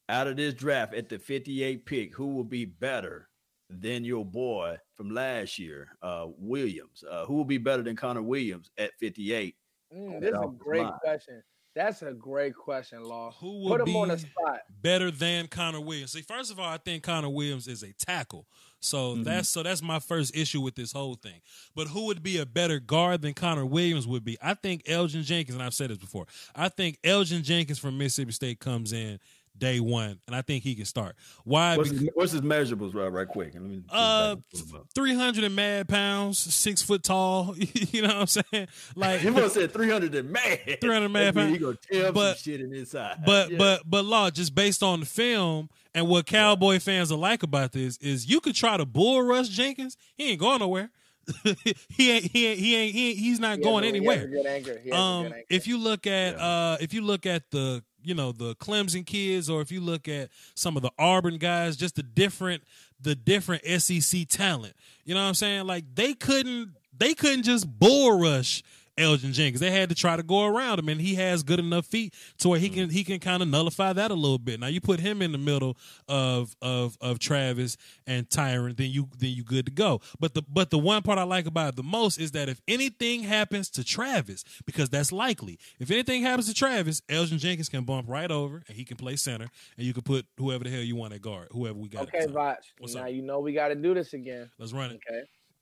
Speaker 4: Out of this draft at the 58 pick, who will be better than your boy from last year, uh, Williams? Uh, who will be better than Connor Williams at 58?
Speaker 3: Mm, this is a great
Speaker 4: line.
Speaker 3: question. That's a great question, Law.
Speaker 2: Who
Speaker 3: Put
Speaker 2: would
Speaker 3: him on the
Speaker 2: be
Speaker 3: spot.
Speaker 2: better than Connor Williams? See, first of all, I think Connor Williams is a tackle. So
Speaker 4: Mhm.
Speaker 2: that's so that's my first issue with this whole thing. But who would be a better guard than Connor Williams would be? I think Elgton Jenkins, and I've said this before. I think Elgton Jenkins from Mississippi State comes in day one, and I think he can start. Why?
Speaker 4: What's
Speaker 2: Because
Speaker 4: his, what's his measurables, right? Right quick. Let me see if I
Speaker 2: Uh,
Speaker 4: can pull them up.
Speaker 2: 300 and mad pounds, six foot tall. you know what I'm saying? Like,
Speaker 4: He must have said 300 and mad.
Speaker 2: 300 mad
Speaker 4: That mean
Speaker 2: pound.
Speaker 4: He gonna tear up
Speaker 2: But-
Speaker 4: some shit in inside.
Speaker 2: but
Speaker 4: Yeah.
Speaker 2: but but law just based on the film and what cowboy fans are like about this is you could try to bull rush Jenkins, he ain't going nowhere. he ain't he ain't he ain't, he he's not
Speaker 3: He
Speaker 2: going anywhere.
Speaker 3: a good anchor. He
Speaker 2: Um, if you look at
Speaker 4: Yeah.
Speaker 2: uh, if you look at the you know the Clemson kids, or if you look at some of the Auburn guys, just the different the different SEC talent. You know what I'm saying? Like they couldn't they couldn't just bull rush Elgton Jenkins. They had to try to go around him, and he has good enough feet to where he can he can kind of nullify that a little bit. Now you put him in the middle of of of Travis and Tyron, then you then you good to go. But the but the one part I like about it the most is that if anything happens to Travis, because that's likely, if anything happens to Travis, Elgton Jenkins can bump right over and he can play center, and you can put whoever the hell you want at guard, whoever we got.
Speaker 3: okay. Vach. Now
Speaker 2: up?
Speaker 3: you know we got to do this again.
Speaker 2: Let's run it.
Speaker 3: Okay,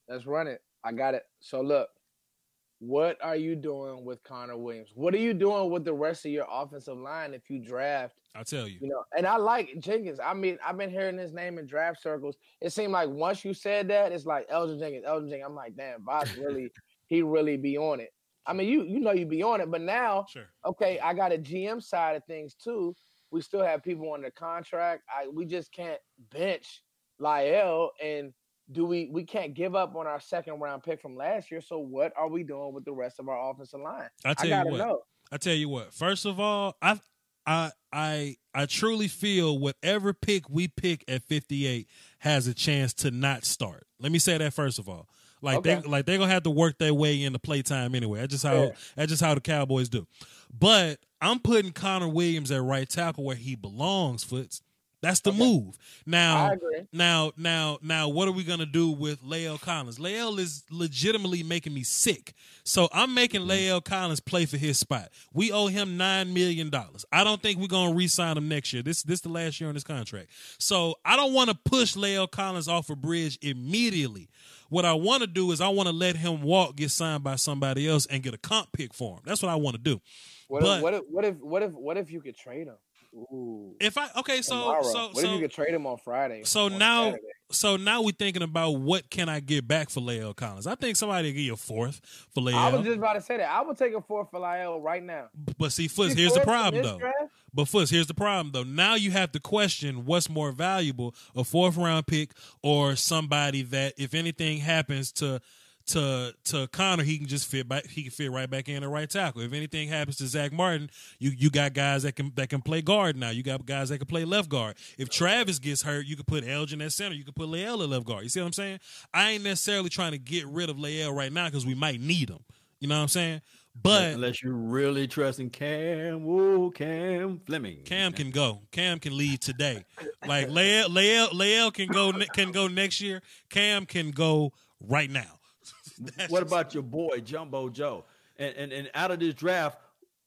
Speaker 3: let's run it. I got it. So look, what are you doing with Connor Williams? What are you doing with the rest of your offensive line if you draft?
Speaker 2: I'll tell you.
Speaker 3: You know, and I like Jenkins. I mean, I've been hearing his name in draft circles. It seemed like once you said that, it's like Elgton Jenkins, Elgton Jenkins. I'm like, damn, Voch really, he really be on it. I mean, you you know you be on it, but now
Speaker 2: Sure.
Speaker 3: okay, I got a GM side of things too. We still have people under contract. I we just can't bench Lael and do we we can't give up on our second round pick from last year. So what are we doing with the rest of our offensive line?
Speaker 2: I
Speaker 3: I
Speaker 2: tell
Speaker 3: gotta
Speaker 2: you what.
Speaker 3: know.
Speaker 2: I tell you what. First of all, I I I I truly feel whatever pick we pick at 58 has a chance to not start. Let me say that first of all. Like they like they're gonna have to work their way into playtime anyway. That's just how
Speaker 3: Yeah.
Speaker 2: that's just how the Cowboys do. But I'm putting Connor Williams at right tackle where he belongs, Foots. That's the
Speaker 3: Okay.
Speaker 2: move. Now, now, now, now, what are we gonna do with Lael Collins? Lael is legitimately making me sick. So I'm making mm-hmm. Lael Collins play for his spot. We owe him nine million dollars. I don't think we're gonna re-sign him next year. This this the last year on his contract. So I don't want to push Lael Collins off a bridge immediately. What I want to do is I want to let him walk, get signed by somebody else, and get a comp pick for him. That's what I want to do.
Speaker 3: What
Speaker 2: But-
Speaker 3: if, what if what if what if what if you could trade him? Ooh.
Speaker 2: If I okay, so
Speaker 3: tomorrow.
Speaker 2: so
Speaker 3: what if
Speaker 2: so
Speaker 3: you could trade him on Friday?
Speaker 2: so
Speaker 3: on
Speaker 2: now
Speaker 3: Saturday?
Speaker 2: so now we're thinking about what can I get back for Lael Collins. I think somebody give you a fourth for
Speaker 3: I was just about to say that. I would take a fourth for Lael right now.
Speaker 2: But see, Foots, here's the problem though.
Speaker 3: draft?
Speaker 2: But Foots, here's the problem though. Now you have to question what's more valuable, a fourth round pick or somebody that if anything happens to to to Connor, he can just fit back he can fit right back in at right tackle. If anything happens to Zach Martin, you you got guys that can that can play guard now. You got guys that can play left guard. If Travis gets hurt, you can put Elgton at center. You can put Lael at left guard. You see what I'm saying? I ain't necessarily trying to get rid of Lael right now because we might need him. You know what I'm saying? But
Speaker 4: unless you're really trusting Cam, whoa, Cam Fleming.
Speaker 2: Cam can go. Cam can lead today. Like Lael, Lael, Lael can go can go next year. Cam can go right now. That's
Speaker 4: What about your boy Jumbo Joe? And and, and out of this draft,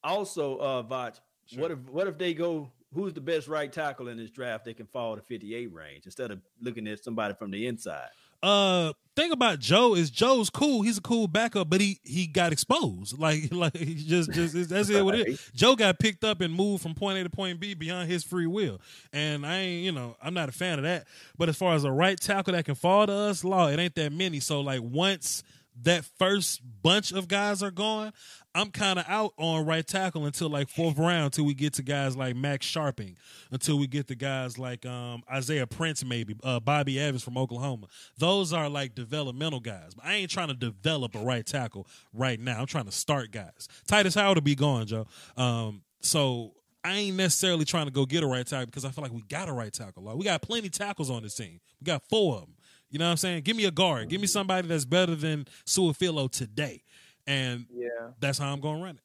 Speaker 4: also, uh, Vach,
Speaker 2: Sure.
Speaker 4: what if what if they go? Who's the best right tackle in this draft? They can fall to 58 range instead of looking at somebody from the inside.
Speaker 2: uh thing about Joe is Joe's cool. He's a cool backup, but he he got exposed. Like like he just just that's it. What it is. Joe got picked up and moved from point A to point B beyond his free will, and I ain't you know I'm not a fan of that. But as far as a right tackle that can fall to us, law it ain't that many. So like once that first bunch of guys are gone, I'm kind of out on right tackle until like fourth round, until we get to guys like Max Scharping, until we get to guys like um, Isaiah Prince, maybe uh, Bobby Evans from Oklahoma. Those are like developmental guys. But I ain't trying to develop a right tackle right now. I'm trying to start guys. Tytus Howard will be gone, Joe. Um, so I ain't necessarily trying to go get a right tackle because I feel like we got a right tackle. Like, we got plenty tackles on this team. We got four of them. You know what I'm saying? Give me a guard. Give me somebody that's better than Su'a-Filo today. And
Speaker 3: Yeah,
Speaker 2: that's how I'm going to run it.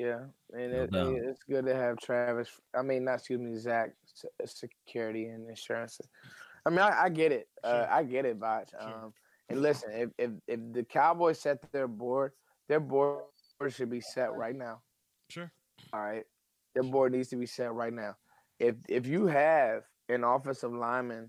Speaker 3: yeah, and it,
Speaker 4: doubt.
Speaker 3: it- it's good to have Travis. I mean, not excuse me, Zach, security and insurance. I mean, I, I get it. Uh, I get it, Botch. Um, and listen, if, if if the Cowboys set their board, their board should be set right now.
Speaker 2: Sure.
Speaker 3: All right, their board needs to be set right now. If if you have an offensive lineman,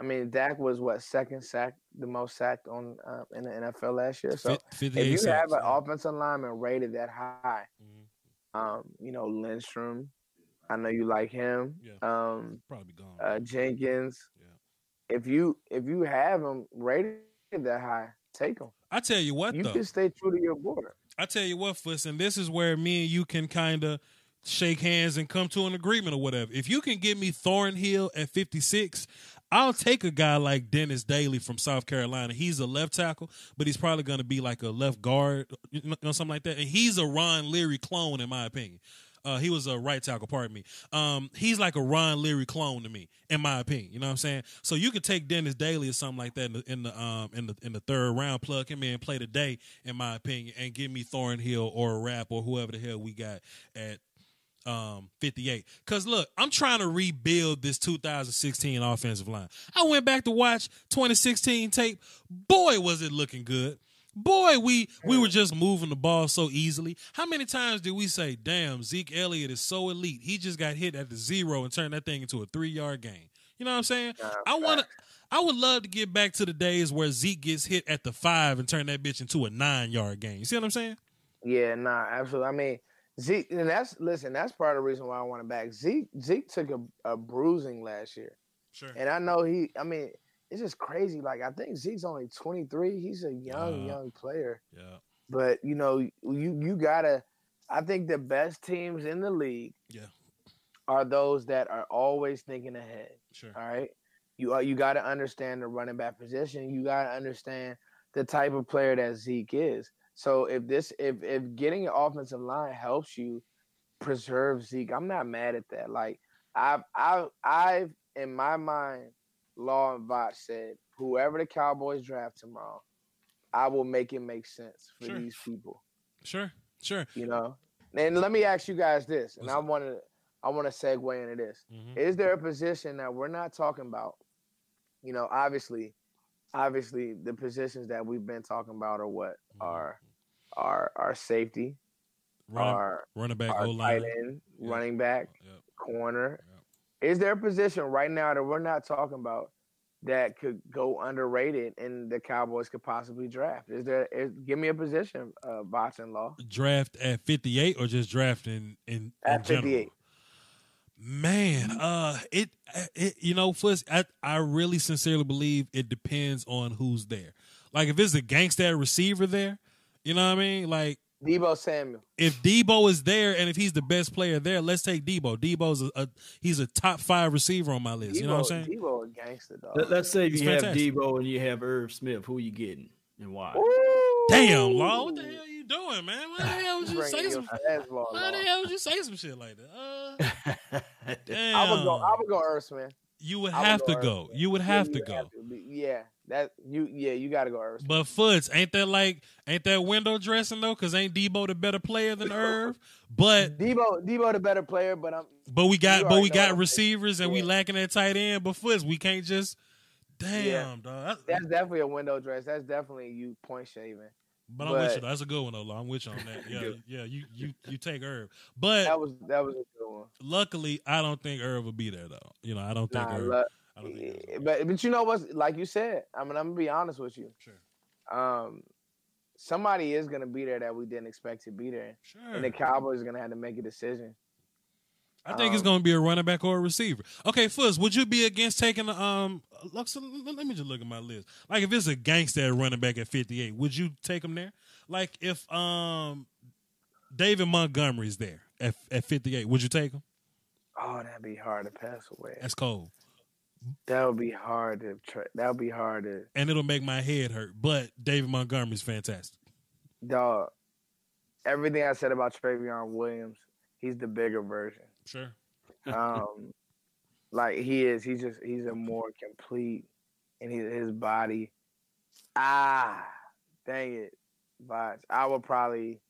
Speaker 3: I mean, Dak was what second sack, the most sacked on uh, in the NFL last year. So
Speaker 2: Fif- 58
Speaker 3: if you
Speaker 2: sacks,
Speaker 3: have an
Speaker 2: yeah.
Speaker 3: offensive lineman rated that high,
Speaker 2: Mhm.
Speaker 3: um, you know Lindstrom, I know you like him.
Speaker 2: Yeah.
Speaker 3: Um,
Speaker 2: Probably gone.
Speaker 3: uh, Jenkins.
Speaker 2: Yeah.
Speaker 3: If you if you have him rated that high, take him.
Speaker 2: I tell you what, though.
Speaker 3: You
Speaker 2: though.
Speaker 3: can stay true to your board.
Speaker 2: I tell you what, Fuss, and this is where me and you can kind of shake hands and come to an agreement or whatever. If you can give me Thornhill at 56, I'll take a guy like Dennis Daley from South Carolina. He's a left tackle, but he's probably going to be like a left guard, you know, something like that. And he's a Ron Leary clone, in my opinion. Uh, he was a right tackle, pardon me. Um, he's like a Ron Leary clone to me, in my opinion. You know what I'm saying? So you could take Dennis Daley or something like that in the in the um in the in the third round, plug him in, play today, in my opinion, and give me Thornhill or a rap or whoever the hell we got at um 58 because look i'm trying to rebuild this 2016 offensive line i went back to watch 2016 tape boy was it looking good boy we we were just moving the ball so easily how many times did we say damn zeke elliott is so elite he just got hit at the zero and turned that thing into a three yard game you know what i'm saying i want to. I would love to get back to the days where Zeke gets hit at the five and turn that bitch into a nine yard game. You see what I'm saying?
Speaker 3: Yeah, nah, absolutely. I mean, Zeke, and that's listen. That's part of the reason why I want him back. Zeke, Zeke took a, a bruising last year,
Speaker 2: Sure.
Speaker 3: and I know he. I mean, it's just crazy. Like I think Zeke's only 23. He's a young,
Speaker 2: Uh,
Speaker 3: young player.
Speaker 2: Yeah.
Speaker 3: But you know, you you gotta. I think the best teams in the league
Speaker 2: Yeah.
Speaker 3: are those that are always thinking ahead.
Speaker 2: Sure.
Speaker 3: All right, you are you got to understand the running back position. You got to understand the type of player that Zeke is. So if this if if getting an offensive line helps you preserve Zeke, I'm not mad at that. Like I've I've I've in my mind, Law and Vought said whoever the Cowboys draft tomorrow, I will make it make sense for
Speaker 2: Sure.
Speaker 3: these people.
Speaker 2: Sure. Sure.
Speaker 3: You know. And let me ask you guys this, and I wanted I want to segue into this.
Speaker 2: Mhm.
Speaker 3: Is there a position that we're not talking about? You know, obviously, obviously, the positions that we've been talking about are what
Speaker 2: Mhm.
Speaker 3: are are our safety,
Speaker 2: Run,
Speaker 3: our
Speaker 2: running back,
Speaker 3: our tight end,
Speaker 2: Yeah.
Speaker 3: running back,
Speaker 2: Yep.
Speaker 3: corner. Is there a position right now that we're not talking about that could go underrated and the Cowboys could possibly draft? Is there? Is, give me a position, uh, and Law.
Speaker 2: Draft at 58 or just draft in, in,
Speaker 3: At 58.
Speaker 2: Man, uh, it, it, you know, first, I, I really sincerely believe it depends on who's there. Like, if it's a gangster receiver there, you know what I mean? Like,
Speaker 3: Deebo Samuel.
Speaker 2: if Deebo is there and if he's the best player there, let's take Deebo. Deebo's a, a he's a top five receiver on my list.
Speaker 3: Deebo,
Speaker 2: you know what I'm saying?
Speaker 3: Deebo a gangster dog.
Speaker 4: Let, us say if
Speaker 2: He's
Speaker 4: you have
Speaker 2: fantastic.
Speaker 4: Deebo and you have Irv Smith, who you getting and why?
Speaker 2: Damn, Law, what the hell you doing, man? Why the hell would you say
Speaker 3: your
Speaker 2: some?
Speaker 3: fastball,
Speaker 2: Why the hell would you say some shit like that? Uh, damn,
Speaker 3: I would go. I would go Irv Smith.
Speaker 2: you would
Speaker 3: I would
Speaker 2: have
Speaker 3: go
Speaker 2: to
Speaker 3: Irv
Speaker 2: go.
Speaker 3: Smith.
Speaker 2: You would have
Speaker 3: you
Speaker 2: to
Speaker 3: would
Speaker 2: go.
Speaker 3: to. Be- Yeah, that you. Yeah, you got to go Irv.
Speaker 2: But Foots, ain't that like ain't that window dressing though? Cause ain't Deebo the better player than Irv? But
Speaker 3: Deebo, Deebo, the better player, but I'm.
Speaker 2: but we got but we got receivers and we lacking that tight end. But Foots, we can't just damn
Speaker 3: Yeah.
Speaker 2: dog. That-
Speaker 3: That's definitely a window dress. That's definitely you point shaving.
Speaker 2: But I'm with you. Though. That's a good one though. I'm with you on that. Yeah, yeah. You you you take Irv, but
Speaker 3: That was that was a good one.
Speaker 2: luckily I don't think Irv will be there though. You know I don't think
Speaker 3: Nah,
Speaker 2: Irv.
Speaker 3: look,
Speaker 2: I don't think
Speaker 3: but but you know what? Like you said, I mean, I'm gonna be honest with you.
Speaker 2: Sure.
Speaker 3: Um, somebody is gonna be there that we didn't expect to be there,
Speaker 2: Sure.
Speaker 3: and the Cowboys are gonna have to make a decision.
Speaker 2: I think it's
Speaker 3: Um,
Speaker 2: going to be a running back or a receiver. Okay, Fuzz, would you be against taking um? Look, so let let me just look at my list. Like if it's a gangster running back at fifty eight, would you take him there? Like if um David Montgomery's there at at fifty eight, would you take him?
Speaker 3: Oh, that'd be hard to pass away.
Speaker 2: That's cold,
Speaker 3: That would be hard to. try. that would be hard to.
Speaker 2: and it'll make my head hurt. But David Montgomery's fantastic.
Speaker 3: Dog. Everything I said about Trayveon Williams, he's the bigger version.
Speaker 2: Sure.
Speaker 3: Um, like he is. He's just. He's a more complete, and his his body. Ah, dang it, but I will probably.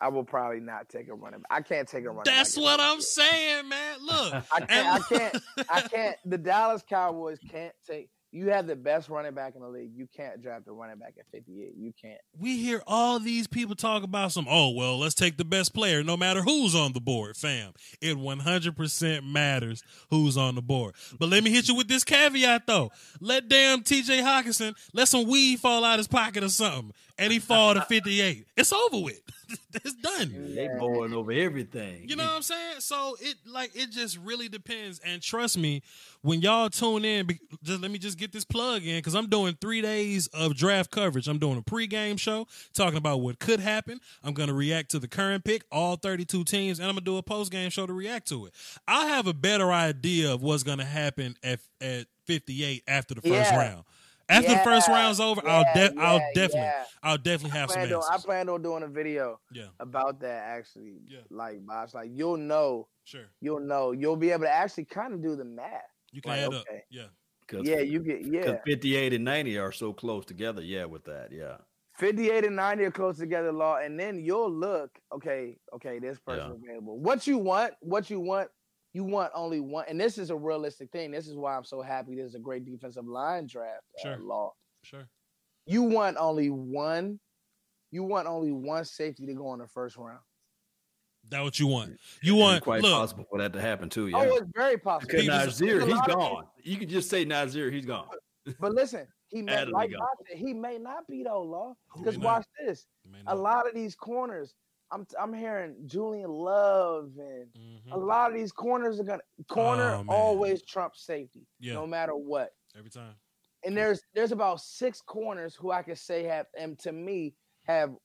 Speaker 3: I will probably not take a running. back. I can't take a running.
Speaker 2: That's
Speaker 3: back at
Speaker 2: what I'm saying, man. Look,
Speaker 3: I can't. I can't. I can't. The Dallas Cowboys can't take. You have the best running back in the league. You can't draft a running back at 58. You can't.
Speaker 2: we hear all these people talk about some oh well let's take the best player no matter who's on the board fam it 100% matters who's on the board but let me hit you with this caveat though let damn tj hockenson let some weed fall out his pocket or something and he fall to 58 it's over with it's done
Speaker 4: They boring over everything.
Speaker 2: you know what I'm saying? So it like it just really depends. And trust me, when y'all tune in, just let me just get this plug in because I'm doing three days of draft coverage. I'm doing a pregame show talking about what could happen. I'm gonna react to the current pick, all 32 teams, and I'm gonna do a postgame show to react to it. I have a better idea of what's gonna happen at at 58 after the first
Speaker 3: Yeah.
Speaker 2: round. After the first round's over, I'll
Speaker 3: yeah,
Speaker 2: I'll definitely
Speaker 3: yeah.
Speaker 2: I'll definitely have some
Speaker 3: planned on. I planned on doing a video
Speaker 2: yeah,
Speaker 3: about that actually.
Speaker 2: Yeah.
Speaker 3: Like, boss, like you'll know,
Speaker 2: sure.
Speaker 3: you'll know, you'll be able to actually kind of do the math.
Speaker 2: You can
Speaker 3: Like,
Speaker 2: add up.
Speaker 3: okay.
Speaker 2: Yeah.
Speaker 4: Cause,
Speaker 3: Yeah, you get yeah.
Speaker 4: Because 58 and 90 are so close together. Yeah, with that. Yeah.
Speaker 3: 58 and 90 are close together, law, and then you'll look, okay, okay, this person available. What you want, what you want, you want only one, and this is a realistic thing. This is why I'm so happy. This is a great defensive line draft. uh,
Speaker 2: Sure.
Speaker 3: law.
Speaker 2: Sure.
Speaker 3: You want only one. You want only one safety to go in the first round.
Speaker 2: That what you want. You
Speaker 4: And
Speaker 2: want
Speaker 4: quite
Speaker 2: look.
Speaker 4: possible for that to happen too. Yeah.
Speaker 3: Oh, it's very possible.
Speaker 4: Because
Speaker 2: People-
Speaker 4: Nasir,
Speaker 3: a
Speaker 4: he's
Speaker 3: lot of
Speaker 4: gone. You can just say Nasir, he's gone.
Speaker 3: But listen, he may like
Speaker 4: go.
Speaker 3: Said, he may not be though, law. Because
Speaker 2: may not?
Speaker 3: watch this. A lot of these corners, I'm I'm hearing Julian Love and
Speaker 2: Mhm.
Speaker 3: a lot of these corners are gonna corner
Speaker 2: Oh,
Speaker 3: always trump safety,
Speaker 2: Yeah.
Speaker 3: no matter what.
Speaker 2: Every time.
Speaker 3: And there's there's about six corners who I could say have and to me have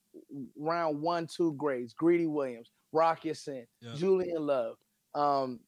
Speaker 3: round one, two grades. Greedy Williams, Rock Ya-Sin,
Speaker 2: Yeah.
Speaker 3: Julian Love, um,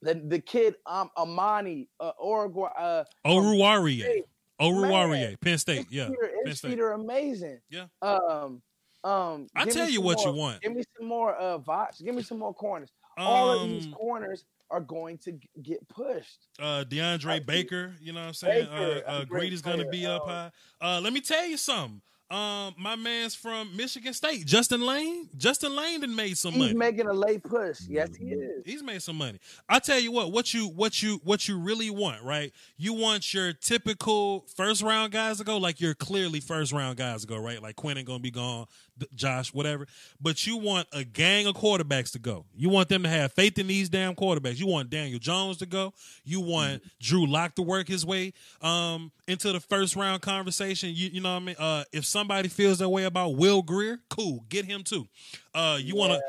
Speaker 3: the the kid um Amani, uh, Oregon, uh,
Speaker 2: Oruwariye.
Speaker 3: Hey,
Speaker 2: Penn State. Yeah. Penn State.
Speaker 3: amazing.
Speaker 2: Yeah.
Speaker 3: Um, um.
Speaker 2: I tell you what you want.
Speaker 3: Give me some more uh Vox. Give me some more corners. All of these
Speaker 2: Um,
Speaker 3: corners are going to get pushed.
Speaker 2: uh, DeAndre
Speaker 3: I-
Speaker 2: Baker, you know what I'm saying?
Speaker 3: Baker,
Speaker 2: uh, uh, going to be up
Speaker 3: Um,
Speaker 2: high. Uh, let me tell you something. Um, my man's from Michigan State, Justin Layne. Justin Layne done made some
Speaker 3: He's
Speaker 2: money.
Speaker 3: He's making a late push. Yes, he is.
Speaker 2: He's made some money. I tell you what, what you what you what you really want, right? You want your typical first round guys to go, like you're clearly first round guys to go, right? Like Quinn ain't gonna be gone, Josh, whatever. But you want a gang of quarterbacks to go. You want them to have faith in these damn quarterbacks. You want Daniel Jones to go. You want Drew Lock to work his way um into the first round conversation. You you know what I mean? Uh if somebody feels that way about Will Grier, cool, get him too. Uh you want to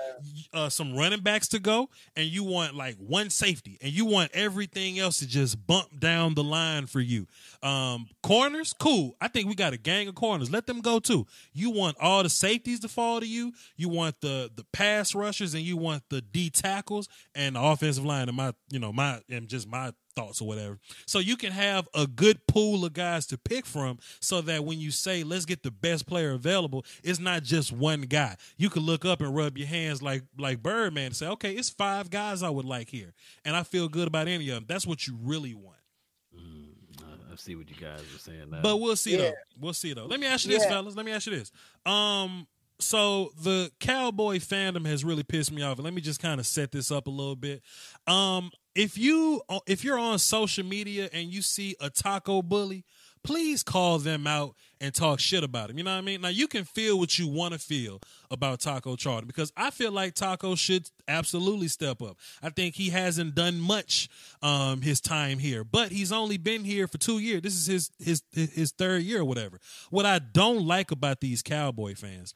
Speaker 2: uh, some running backs to go, and you want like one safety, and you want everything else to just bump down the line for you. Um, corners, cool. I think we got a gang of corners. Let them go too. You want all the safeties to fall to you. You want the the pass rushers, and you want the D tackles and the offensive line. And my, you know, my and just my thoughts or whatever. So you can have a good pool of guys to pick from so that when you say let's get the best player available, it's not just one guy. You can look up and rub your hands like like Birdman and say, "Okay, it's five guys I would like here." And I feel good about any of them. That's what you really want.
Speaker 4: I see what you guys are saying now.
Speaker 2: But we'll see
Speaker 3: Yeah.
Speaker 2: though. We'll see though. Let me ask you this,
Speaker 3: Yeah.
Speaker 2: fellas. Let me ask you this. Um, so the cowboy fandom has really pissed me off. And let me just kind of set this up a little bit. Um, if you if you're on social media and you see a taco bully, please call them out and talk shit about him. You know what I mean? Now you can feel what you want to feel about Taco Charlton because I feel like Taco should absolutely step up. I think he hasn't done much um his time here, but he's only been here for 2 years. This is his his his third year or whatever. What I don't like about these Cowboy fans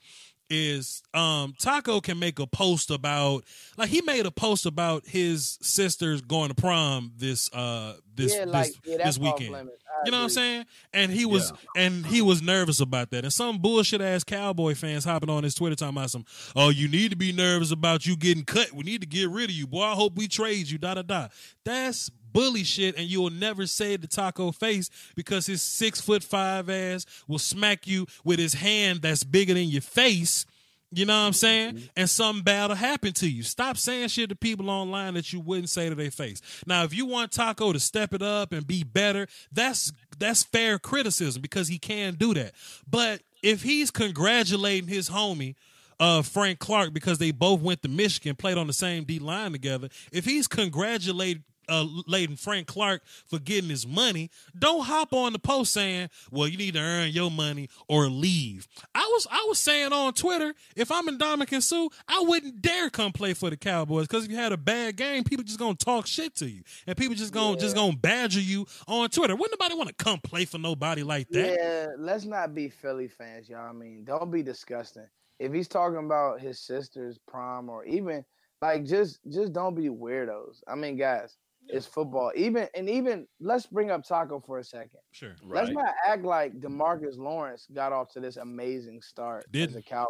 Speaker 2: is um Taco can make a post about like he made a post about his sisters going to prom this uh this
Speaker 3: yeah, like
Speaker 2: this,
Speaker 3: yeah,
Speaker 2: this weekend.
Speaker 3: off limits. I
Speaker 2: You know what I'm saying? And he was and he was nervous about that. And some bullshit ass cowboy fans hopping on his Twitter talking about some, oh, you need to be nervous about you getting cut. We need to get rid of you. Boy, I hope we trade you. Da da da. That's bully shit, and you will never say the Taco face because his six foot five ass will smack you with his hand that's bigger than your face. You know what I'm saying? And something bad will happen to you. Stop saying shit to people online that you wouldn't say to their face. Now, if you want Taco to step it up and be better, that's that's fair criticism because he can do that. But if he's congratulating his homie uh, Frank Clark because they both went to Michigan, played on the same D line together. If he's congratulating uh, Layden Frank Clark for getting his money, don't hop on the post saying, "Well, you need to earn your money or leave." I was I was saying on Twitter, if I'm in Ndamukong Suh, I wouldn't dare come play for the Cowboys because if you had a bad game, people just gonna talk shit to you, and people just gonna just gonna badger you on Twitter. Wouldn't nobody want to come play for nobody like that?
Speaker 3: Yeah, let's not be Philly fans, y'all. I mean, don't be disgusting. If he's talking about his sister's prom or even like just just don't be weirdos. I mean, guys, it's football. Even and even let's bring up Taco for a second.
Speaker 2: Sure.
Speaker 3: Let's not act like Demarcus Lawrence got off to this amazing start as
Speaker 2: Didn't.
Speaker 3: a Cowboy.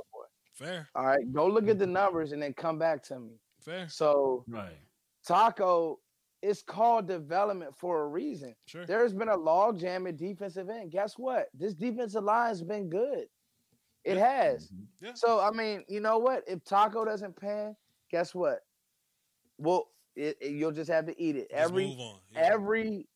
Speaker 2: Fair.
Speaker 3: All right, go look at the numbers and then come back to me.
Speaker 2: Fair.
Speaker 3: So
Speaker 4: right.
Speaker 3: Taco is called development for a reason.
Speaker 2: Sure.
Speaker 3: There's been a log jam at defensive end. Guess what? This defensive line's been good. It has. Mm-hmm.
Speaker 2: Yeah.
Speaker 3: So I mean, you know what? If Taco doesn't pan, guess what? Well, it, it- you'll just have to eat it.
Speaker 2: Let's
Speaker 3: every
Speaker 2: move on. Yeah.
Speaker 3: every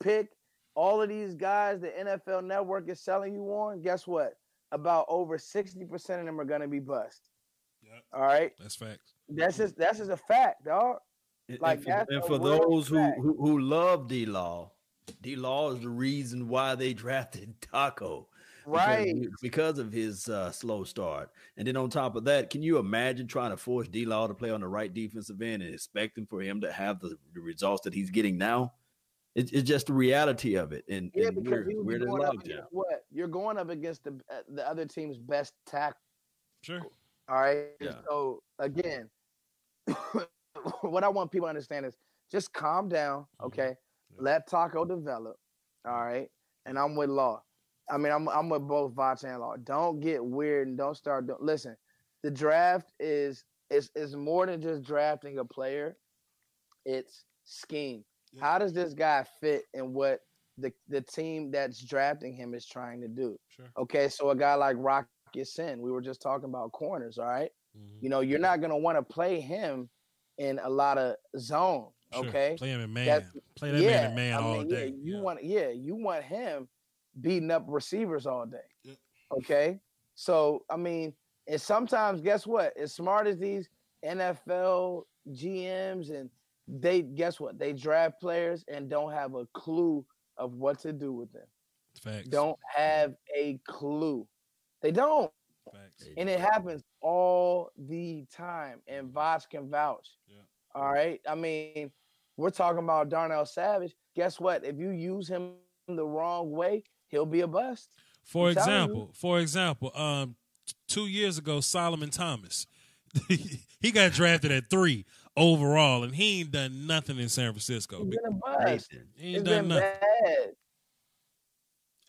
Speaker 3: pick, all of these guys the NFL Network is selling you on. Guess what? About over sixty percent of them are gonna be bust.
Speaker 2: Yep.
Speaker 3: All right,
Speaker 2: That's facts.
Speaker 3: that's just that's just a fact, dog.
Speaker 4: And-
Speaker 3: Like,
Speaker 4: and for,
Speaker 3: that's
Speaker 4: and for those who, who who love D Law, D Law is the reason why they drafted Taco. Because of
Speaker 3: Right.
Speaker 4: his- because of his uh, slow start. And then on top of that, can you imagine trying to force D Law to play on the right defensive end and expecting for him to have the, the results that he's getting now? It's, it's just the reality of it. And,
Speaker 3: Yeah,
Speaker 4: and
Speaker 3: because
Speaker 4: we're,
Speaker 3: you would
Speaker 4: we're
Speaker 3: going up against what? You're going up against the uh, the other team's best tackle.
Speaker 2: Sure.
Speaker 3: All right.
Speaker 4: Yeah.
Speaker 3: So again, what I want people to understand is just calm down,
Speaker 2: Mhm.
Speaker 3: okay?
Speaker 2: Yeah.
Speaker 3: Let Taco develop. All right. And I'm with Law. I mean, I'm I'm with both Vach and Law. Don't get weird and don't start. Don't, Listen, the draft is is is more than just drafting a player. It's scheme.
Speaker 2: Yeah.
Speaker 3: How does this guy fit in what the the team that's drafting him is trying to do?
Speaker 2: Sure.
Speaker 3: Okay, so a guy like Rock Ya-Sin, we were just talking about corners, all right?
Speaker 2: Mhm.
Speaker 3: You know, you're not gonna want to play him in a lot of zone.
Speaker 2: Sure.
Speaker 3: Okay.
Speaker 2: Play him in man.
Speaker 3: That's-
Speaker 2: Play that
Speaker 3: yeah,
Speaker 2: man in man
Speaker 3: I
Speaker 2: all
Speaker 3: mean,
Speaker 2: day.
Speaker 3: Yeah, you
Speaker 2: Yeah.
Speaker 3: want yeah, you want him beating up receivers all day.
Speaker 2: Yeah.
Speaker 3: Okay. So I mean, and sometimes guess what? As smart as these NFL GMs and they guess what? They draft players and don't have a clue of what to do with them.
Speaker 2: Facts.
Speaker 3: Don't have a clue. They don't.
Speaker 2: Facts.
Speaker 3: And it happens all the time. And Voch can vouch.
Speaker 2: Yeah.
Speaker 3: All right. I mean, we're talking about Darnell Savage. Guess what? If you use him the wrong way, he'll be a bust.
Speaker 2: For
Speaker 3: I'm
Speaker 2: example, for example, um, t- two years ago, Solomon Thomas, he got drafted at three overall, and he ain't done nothing in San Francisco.
Speaker 3: He's been a bust.
Speaker 2: He ain't
Speaker 3: It's
Speaker 2: done
Speaker 3: been
Speaker 2: nothing,
Speaker 3: bad.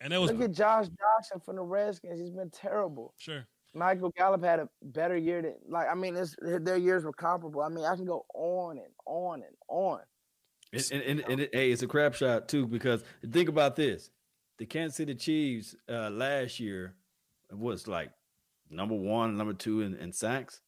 Speaker 2: and that was
Speaker 3: Look at Josh Johnson from the Redskins. He's been terrible.
Speaker 2: sure.
Speaker 3: Michael Gallup had a better year than like I mean, it's, their years were comparable. I mean, I can go on and on and on.
Speaker 4: And, and, and, and it, hey, it's a crap shot too because think about this: the Kansas City Chiefs uh, last year was like number one, number two in, in sacks,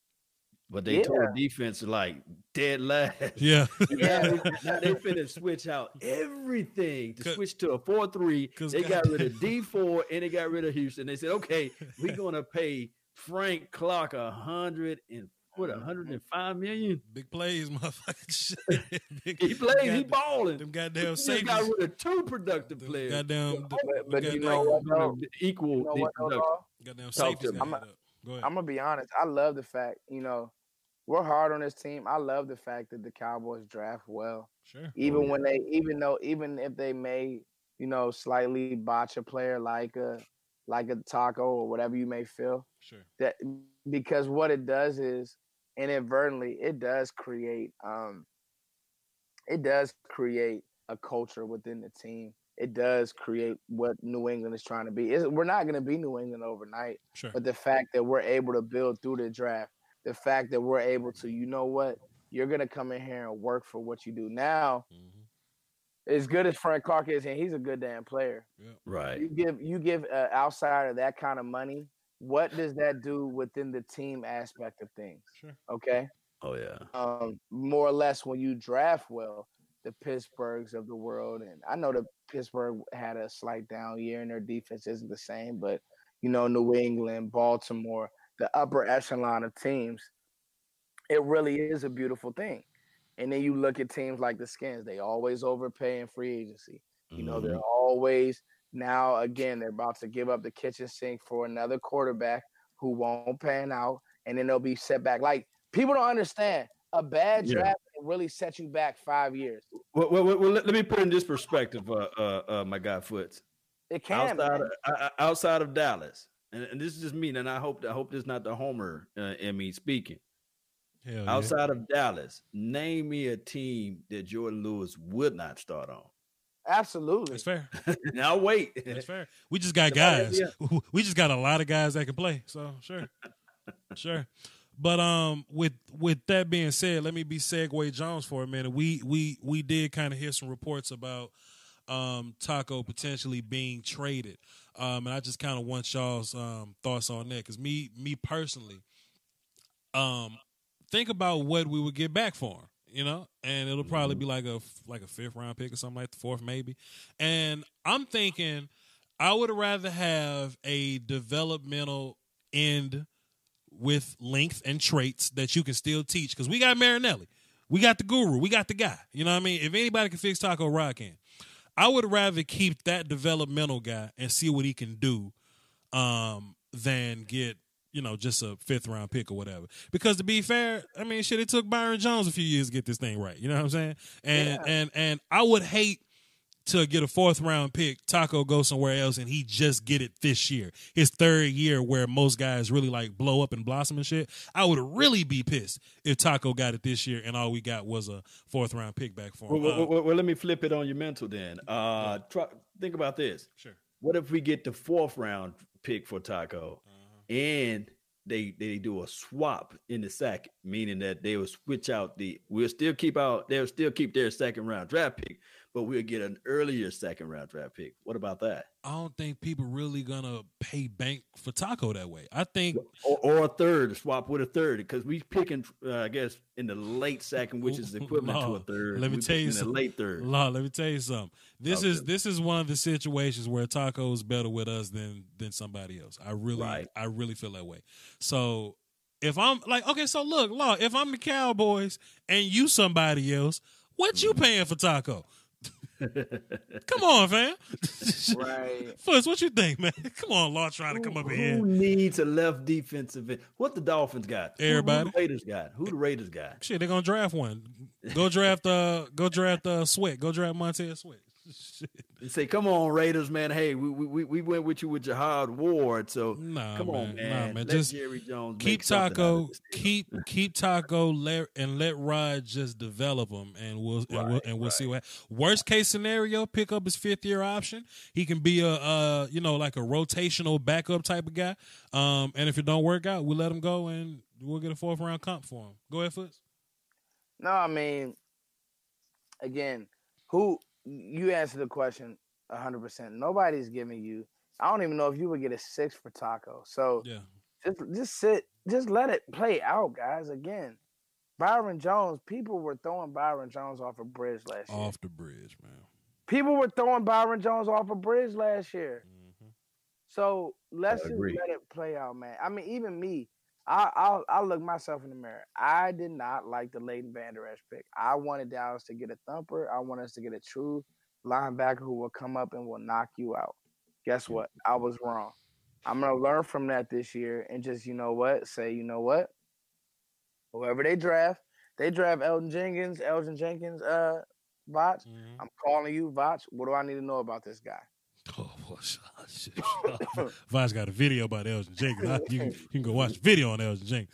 Speaker 4: but they told the defense like dead last.
Speaker 2: Yeah,
Speaker 3: Yeah.
Speaker 4: now they finna switch out everything to switch to a four
Speaker 2: 3.
Speaker 4: They got rid of Dee Ford and they got rid of Houston. They said, okay, we're gonna pay Frank Clark a hundred and what a hundred and five million.
Speaker 2: big plays, motherfucker. Shit. Big-
Speaker 4: He plays, he balling.
Speaker 2: Them goddamn
Speaker 4: They just
Speaker 2: safeties.
Speaker 4: got rid of two productive
Speaker 2: them
Speaker 4: players.
Speaker 2: Goddamn,
Speaker 3: But, but you know what, though?
Speaker 4: equal
Speaker 3: You know what, though,
Speaker 2: goddamn
Speaker 4: Talk
Speaker 2: safeties.
Speaker 4: to me.
Speaker 2: got
Speaker 3: I'm
Speaker 2: hit up. Go ahead.
Speaker 3: I'm gonna be honest. I love the fact, you know, we're hard on this team. I love the fact that the Cowboys draft well.
Speaker 2: sure.
Speaker 3: Even oh,
Speaker 4: yeah.
Speaker 3: when they even though even if they may, you know, slightly botch a player like a like a taco or whatever you may feel.
Speaker 2: Sure.
Speaker 3: That because what it does is inadvertently it does create um it does create a culture within the team. It does create what New England is trying to be. It's, we're not going to be New England overnight.
Speaker 2: Sure.
Speaker 3: But the fact that we're able to build through the draft, the fact that we're able to, you know what, you're gonna come in here and work for what you do. Now,
Speaker 2: Mhm.
Speaker 3: as good as Frank Clark is, and he's a good damn player.
Speaker 4: Right.
Speaker 3: You give you give uh, outside of that kind of money, what does that do within the team aspect of things?
Speaker 2: Sure.
Speaker 3: Okay,
Speaker 4: Oh yeah.
Speaker 3: um, more or less when you draft well, the Pittsburghs of the world, and I know that Pittsburgh had a slight down year and their defense isn't the same, but you know, New England, Baltimore, the upper echelon of teams, it really is a beautiful thing. And then you look at teams like the Skins, they always overpay in free agency. You know, they're
Speaker 4: Mhm.
Speaker 3: always now again, they're about to give up the kitchen sink for another quarterback who won't pan out, and then they'll be set back. Like people don't understand a bad
Speaker 4: Yeah.
Speaker 3: draft can really set you back five years.
Speaker 4: Well, well, well, well, let, let me put it in this perspective, uh, uh, uh, my guy Foots.
Speaker 3: It can.
Speaker 4: outside
Speaker 3: man.
Speaker 4: of, outside of Dallas, and, and this is just me, and I hope I hope this is not the homer uh, in me speaking.
Speaker 2: Hell yeah.
Speaker 4: Outside of Dallas, name me a team that Jourdan Lewis would not start on.
Speaker 3: Absolutely.
Speaker 2: That's fair.
Speaker 4: now wait,
Speaker 2: That's fair. We just got
Speaker 4: That's
Speaker 2: guys. We just got a lot of guys that can play. So sure, sure. But um, with with that being said, let me be Segway Jones for a minute. We we we did kind of hear some reports about um Taco potentially being traded, um, and I just kind of want y'all's um thoughts on that because me me personally, um, think about what we would get back for him. You know, and it'll probably be like a like a fifth round pick or something like the fourth maybe. And I'm thinking I would rather have a developmental end with length and traits that you can still teach because we got Marinelli, we got the guru, we got the guy. You know what I mean? If anybody can fix Taco Rod can, I would rather keep that developmental guy and see what he can do, um, than get you know just a fifth round pick or whatever. Because to be fair, I mean, shit, it took Byron Jones a few years to get this thing right. You know what I'm saying? And
Speaker 3: Yeah.
Speaker 2: and and I would hate to get a fourth round pick, Taco go somewhere else, and he just get it this year, his third year, where most guys really like blow up and blossom and shit. I would really be pissed if Taco got it this year and all we got was a fourth round pick back for him.
Speaker 4: well,
Speaker 2: Uh,
Speaker 4: well, well, let me flip it on your mental then. Uh, try, think about this.
Speaker 2: sure.
Speaker 4: What if we get the fourth round pick for Taco. And they they do a swap in the sack, meaning that they will switch out the we'll still keep out they'll still keep their second round draft pick, but we'll get an earlier second round draft pick. What about that?
Speaker 2: I don't think people really gonna pay bank for Taco that way. I think
Speaker 4: Or, or a third, swap with a third, because we picking, uh, I guess, in the late second, which is equivalent to a third.
Speaker 2: let me
Speaker 4: We
Speaker 2: tell you
Speaker 4: the
Speaker 2: something.
Speaker 4: late third.
Speaker 2: Law, let me tell you something. This is this is one of the situations where Taco's better with us than than somebody else. I really
Speaker 4: Right.
Speaker 2: I really feel that way. So if I'm like, okay, so look, Law, if I'm the Cowboys and you somebody else, what you paying for Taco? Come on, fam.
Speaker 3: Right.
Speaker 2: Fuzz, what you think, man? Come on, Law trying to come up
Speaker 4: who,
Speaker 2: here.
Speaker 4: who needs a left defensive end? What the Dolphins got?
Speaker 2: Everybody.
Speaker 4: Who, the Raiders got? Who the Raiders got?
Speaker 2: Shit, they're gonna draft one. Go draft uh go draft uh Sweat. Go draft Montez Sweat. Shit.
Speaker 4: They say, "Come on, Raiders, man. Hey, we we, we went with you with Jihad Ward, so
Speaker 2: Nah,
Speaker 4: come on,
Speaker 2: man.
Speaker 4: man.
Speaker 2: Nah, man.
Speaker 4: Let
Speaker 2: Just
Speaker 4: Jerry Jones
Speaker 2: keep
Speaker 4: make something out of
Speaker 2: Taco, keep keep Taco, let and let Rod just develop him, and we'll and we'll, and we'll see what. Worst case scenario, pick up his fifth year option. He can be a uh you know like a rotational backup type of guy. Um, and if it don't work out, we'll let him go, and we'll get a fourth round comp for him. Go ahead, Foots.
Speaker 3: No, I mean, again, who you answer the question hundred percent. Nobody's giving you. I don't even know if you would get a six for Taco. So
Speaker 2: Yeah,
Speaker 3: just just sit, just let it play out, guys. Again, Byron Jones. People were throwing Byron Jones off a bridge last year.
Speaker 2: off the bridge, man.
Speaker 3: People were throwing Byron Jones off a bridge last year.
Speaker 2: Mhm.
Speaker 3: So let's just let it play out, man. I mean, even me, I, I'll I'll look myself in the mirror. I did not like the Leighton Vander Esch pick. I wanted Dallas to get a thumper. I wanted us to get a true linebacker who will come up and will knock you out. Guess what? I was wrong. I'm gonna learn from that this year and just you know what say you know what. Whoever they draft, they draft Elgton Jenkins, Elgton Jenkins, uh, Vach.
Speaker 2: Mhm.
Speaker 3: I'm calling you, Vach. What do I need to know about this guy?
Speaker 2: Oh, shit. Vice got a video about Elgton Jenkins. You can, you can go watch the video on Elgton Jenkins.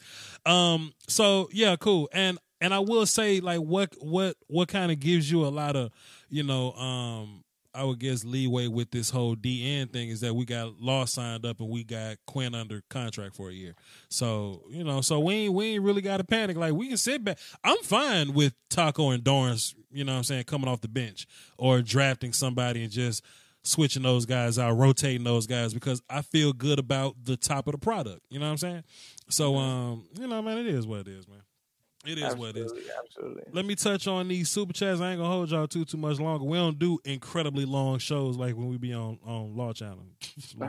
Speaker 2: Um, so yeah, cool. And and I will say, like, what what what kind of gives you a lot of, you know, um, I would guess leeway with this whole DN thing is that we got Law signed up and we got Quinn under contract for a year. So you know, so we ain't we ain't really got to panic. Like we can sit back. I'm fine with Taco and Dorance. You know what I'm saying? Coming off the bench or drafting somebody and just switching those guys out, rotating those guys because I feel good about the top of the product. You know what I'm saying? So um, you know, man, it is what it is, man. It is what it is.
Speaker 3: Absolutely, absolutely.
Speaker 2: Let me touch on these super chats. I ain't gonna hold y'all too too much longer. We don't do incredibly long shows like when we be on on Law Channel.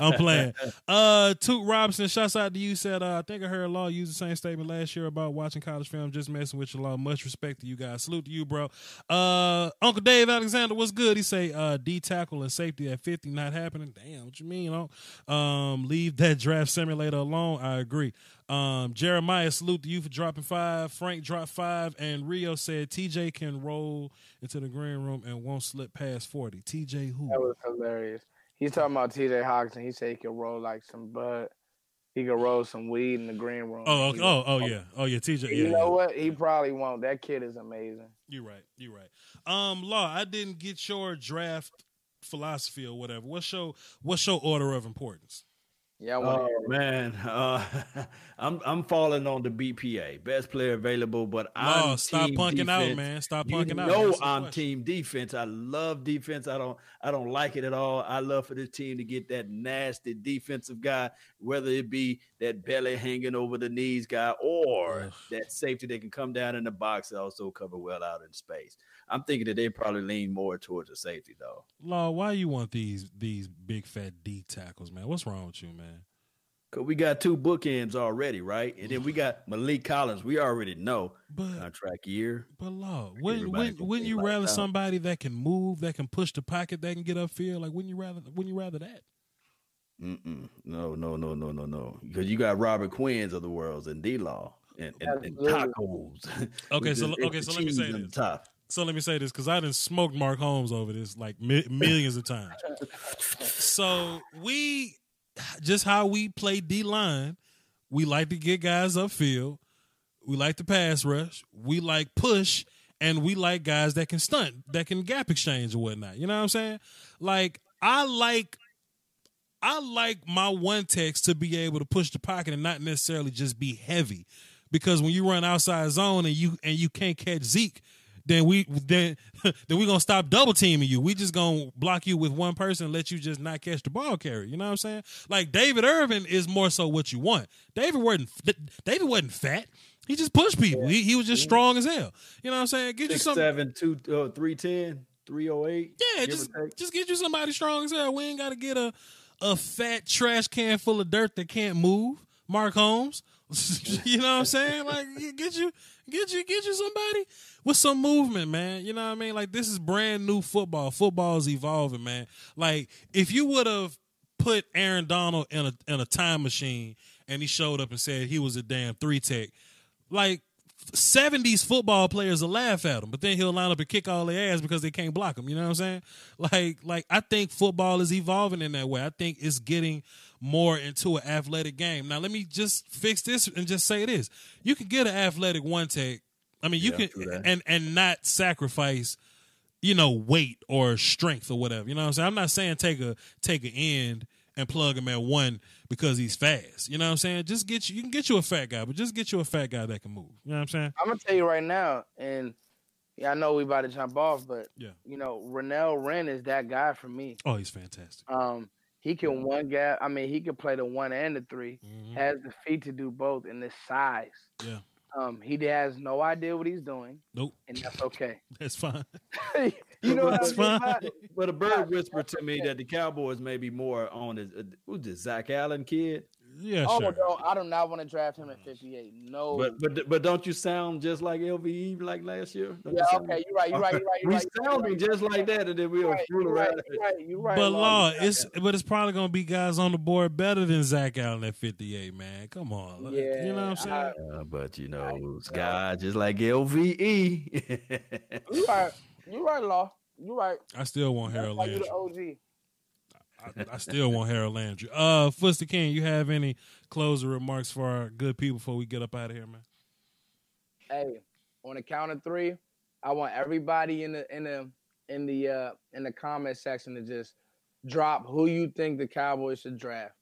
Speaker 2: I'm playing. Uh, Toot Robinson, shouts out to you. Said, uh, I think I heard Law use the same statement last year about watching college film. Just messing with you, Law. Much respect to you guys. Salute to you, bro. Uh, Uncle Dave Alexander, what's good? He say, uh, D tackle and safety at 50 not happening. Damn, what you mean? You know, um, leave that draft simulator alone. I agree. Um, Jeremiah, salute to you for dropping five. Frank dropped five, and Rio said TJ can roll into the green room and won't slip past 40. TJ who?
Speaker 3: That was hilarious. He's talking about T.J. Hockenson. He said he could roll like some bud. He could roll some weed in the green room.
Speaker 2: Oh, okay. Oh, oh, yeah, oh yeah, TJ. Yeah,
Speaker 3: You
Speaker 2: yeah.
Speaker 3: know what? He probably won't. That kid is amazing.
Speaker 2: You're right. You're right. Um, Law, I didn't get your draft philosophy or whatever. What's your what's your order of importance?
Speaker 3: Yeah, I want
Speaker 4: Oh man, uh, I'm I'm falling on the BPA, best player available. But
Speaker 2: Law,
Speaker 4: I'm
Speaker 2: stop
Speaker 4: team
Speaker 2: punking out,
Speaker 4: defense.
Speaker 2: man. Stop
Speaker 4: You
Speaker 2: punking out.
Speaker 4: know
Speaker 2: Answer the
Speaker 4: I'm
Speaker 2: question.
Speaker 4: team defense. I love defense. I don't I don't like it at all. I love for this team to get that nasty defensive guy, whether it be that belly hanging over the knees guy or that safety that can come down in the box and also cover well out in space. I'm thinking that they probably lean more towards the safety though.
Speaker 2: Law, why you want these these big fat D tackles, man? What's wrong with you, man?
Speaker 4: Cause we got two bookends already, right? And then we got Maliek Collins. We already know
Speaker 2: But
Speaker 4: contract year.
Speaker 2: but Law, wouldn't wouldn't, wouldn't you
Speaker 4: lights
Speaker 2: rather
Speaker 4: out.
Speaker 2: somebody that can move, that can push the pocket, that can get upfield? Like wouldn't you rather wouldn't you rather that?
Speaker 4: Mm-mm. No, no, no, no, no, no. Because you got Robert Quinn's of the world and D Law and, and, and
Speaker 3: Absolutely.
Speaker 4: tacos.
Speaker 2: Okay, so okay, so let me say
Speaker 4: on
Speaker 2: this.
Speaker 4: the top.
Speaker 2: So let me say this because I didn't smoke Mark Holmes over this like mi- millions of times. So we just how we play D line, we like to get guys upfield. We like to pass rush. We like push, and we like guys that can stunt, that can gap exchange or whatnot. You know what I'm saying? Like I like. I like my one text to be able to push the pocket and not necessarily just be heavy, because when you run outside zone and you and you can't catch Zeke, then we then then we gonna stop double teaming you. We just gonna block you with one person and let you just not catch the ball carry. You know what I'm saying? Like David Irvin is more so what you want. David wasn't David wasn't fat. He just pushed people. He, he was just strong as hell. You know what I'm saying? Get you
Speaker 4: Six,
Speaker 2: some
Speaker 4: seven, two, uh, 310, 308.
Speaker 2: Yeah, just just get you somebody strong as hell. We ain't gotta get a a fat trash can full of dirt that can't move. Mark Holmes. you know what I'm saying? Like get you get you get you somebody with some movement, man. You know what I mean? Like this is brand new football. Football is evolving, man. Like if you would have put Aaron Donald in a in a time machine and he showed up and said he was a damn three tech, like 70s football players will laugh at him, but then he'll line up and kick all their ass because they can't block him. You know what I'm saying? Like, like I think football is evolving in that way. I think it's getting more into an athletic game. Now, let me just fix this and just say this: you can get an athletic one take. I mean, you
Speaker 4: Yeah,
Speaker 2: can and and not sacrifice, you know, weight or strength or whatever. You know what I'm saying? I'm not saying take a take an end and plug him at one because he's fast. You know what I'm saying? Just get you. You can get you a fat guy, but just get you a fat guy that can move. You know what I'm saying?
Speaker 3: I'm gonna tell you right now, and yeah, I know we about to jump off, but
Speaker 2: Yeah.
Speaker 3: you know, Renell Wren is that guy for me.
Speaker 2: Oh, he's fantastic.
Speaker 3: Um, he can one gap. I mean, he can play the one and the 3
Speaker 2: Mhm.
Speaker 3: Has the feet to do both, and the size.
Speaker 2: Yeah.
Speaker 3: Um, he has no idea what he's doing,
Speaker 2: Nope,
Speaker 3: and that's okay.
Speaker 2: that's fine.
Speaker 3: you know what
Speaker 2: That's
Speaker 3: I
Speaker 2: fine.
Speaker 4: But a bird whispered to me that the Cowboys may be more on his, uh, who's this, Zach Allen kid?
Speaker 2: Yeah,
Speaker 3: Oh
Speaker 2: sure.
Speaker 3: no, I do not want to draft him at 58. No.
Speaker 4: But but but don't you sound just like LVE like last year? Don't
Speaker 3: yeah,
Speaker 4: sound-
Speaker 3: okay, you're right. You're right. You're right. You're
Speaker 4: We
Speaker 3: right. you're
Speaker 4: sounding
Speaker 3: right,
Speaker 4: just like that, and then we'll
Speaker 3: You're right.
Speaker 4: fool
Speaker 3: You're right.
Speaker 4: around.
Speaker 3: You're right. You're right.
Speaker 2: But
Speaker 3: Law.
Speaker 2: law,
Speaker 3: You're
Speaker 2: it's but it's probably gonna be guys on the board better than Zach Allen at 58, man. Come on, Like, you know what I'm saying?
Speaker 3: I-
Speaker 4: Uh, but you know, it's guys just like LVE.
Speaker 3: You right. You right, Law. You right.
Speaker 2: I, still want
Speaker 3: That's
Speaker 2: Harold
Speaker 3: you
Speaker 2: Landry.
Speaker 3: the OG.
Speaker 2: I, I still want Harold Landry. Uh, Fuster King, you have any closing remarks for our good people before we get up out of here, man?
Speaker 3: Hey, on the count of three, I want everybody in the in the in the uh in the comment section to just drop who you think the Cowboys should draft.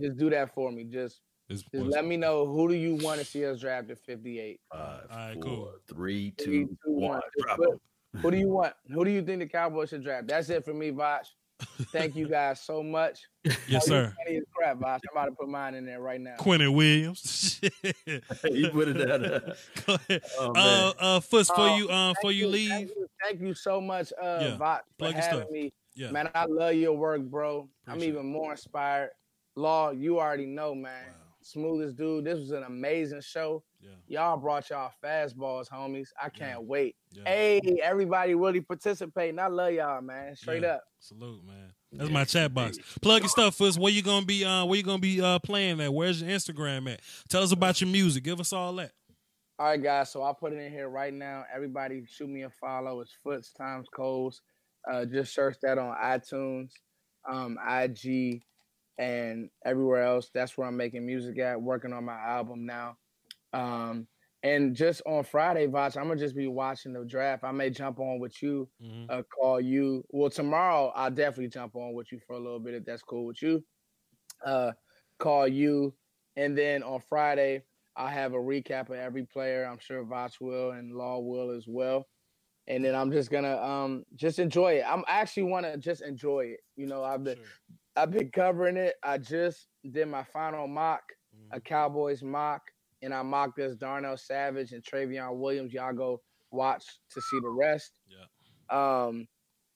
Speaker 3: Just do that for me. Just
Speaker 2: It's,
Speaker 3: just let me know who do you want to see us draft at 58.
Speaker 4: Five,
Speaker 2: right,
Speaker 4: four,
Speaker 2: cool.
Speaker 4: three,
Speaker 3: Three,
Speaker 4: two,
Speaker 3: two,
Speaker 4: one.
Speaker 3: one. Just
Speaker 4: Drop
Speaker 3: put-
Speaker 4: 'em.
Speaker 3: Who do you want? Who do you think the Cowboys should draft? That's it for me, Voch. Thank you guys so much.
Speaker 2: yes,
Speaker 3: Oh,
Speaker 2: sir.
Speaker 3: funny as crap, Voch. I'm about to put mine in there right now.
Speaker 2: Quinnen Williams.
Speaker 4: you put it down. there.
Speaker 2: Go ahead.
Speaker 4: Oh,
Speaker 2: uh, uh, Fuss, for
Speaker 3: Uh,
Speaker 2: you, uh, for
Speaker 3: Thank
Speaker 2: you
Speaker 3: Thank
Speaker 2: leave.
Speaker 3: you, thank you so much, uh,
Speaker 2: Yeah.
Speaker 3: Voch, for
Speaker 2: Plug
Speaker 3: having me.
Speaker 2: Yeah,
Speaker 3: Man, I love your work, bro. I'm even more inspired. Law, you already know, man.
Speaker 2: Wow.
Speaker 3: Smoothest dude. This was an amazing show.
Speaker 2: Yeah,
Speaker 3: Y'all brought y'all fastballs, homies. I can't wait.
Speaker 2: yeah.
Speaker 3: Hey, everybody really participating. I love y'all, man. Straight
Speaker 2: Yeah.
Speaker 3: up.
Speaker 2: Salute, man. That's my chat box. Plug your stuff, Fuss. Where you gonna be? Uh, where you gonna be uh, playing at? Where's your Instagram at? Tell us about your music. Give us all that.
Speaker 3: All right, guys. So I'll put it in here right now. Everybody shoot me a follow. It's Foots times Coles. Uh, just search that on iTunes, um, IG, and everywhere else. That's where I'm making music at, working on my album now. Um, and just on Friday, Voch, I'm gonna just be watching the draft. I may jump on with you,
Speaker 2: Mhm.
Speaker 3: uh, call you. Well, tomorrow I'll definitely jump on with you for a little bit if that's cool with you. Uh, call you, and then on Friday I'll have a recap of every player. I'm sure Voch will and Law will as well. And then I'm just gonna um just enjoy it. I'm I actually want to just enjoy it. You know, I've been
Speaker 2: Sure.
Speaker 3: I've been covering it. I just did my final mock, a
Speaker 2: Mhm.
Speaker 3: Cowboys mock, and I mocked this Darnell Savage and Trayveon Williams. Y'all go watch to see the rest.
Speaker 2: Yeah.
Speaker 3: Um,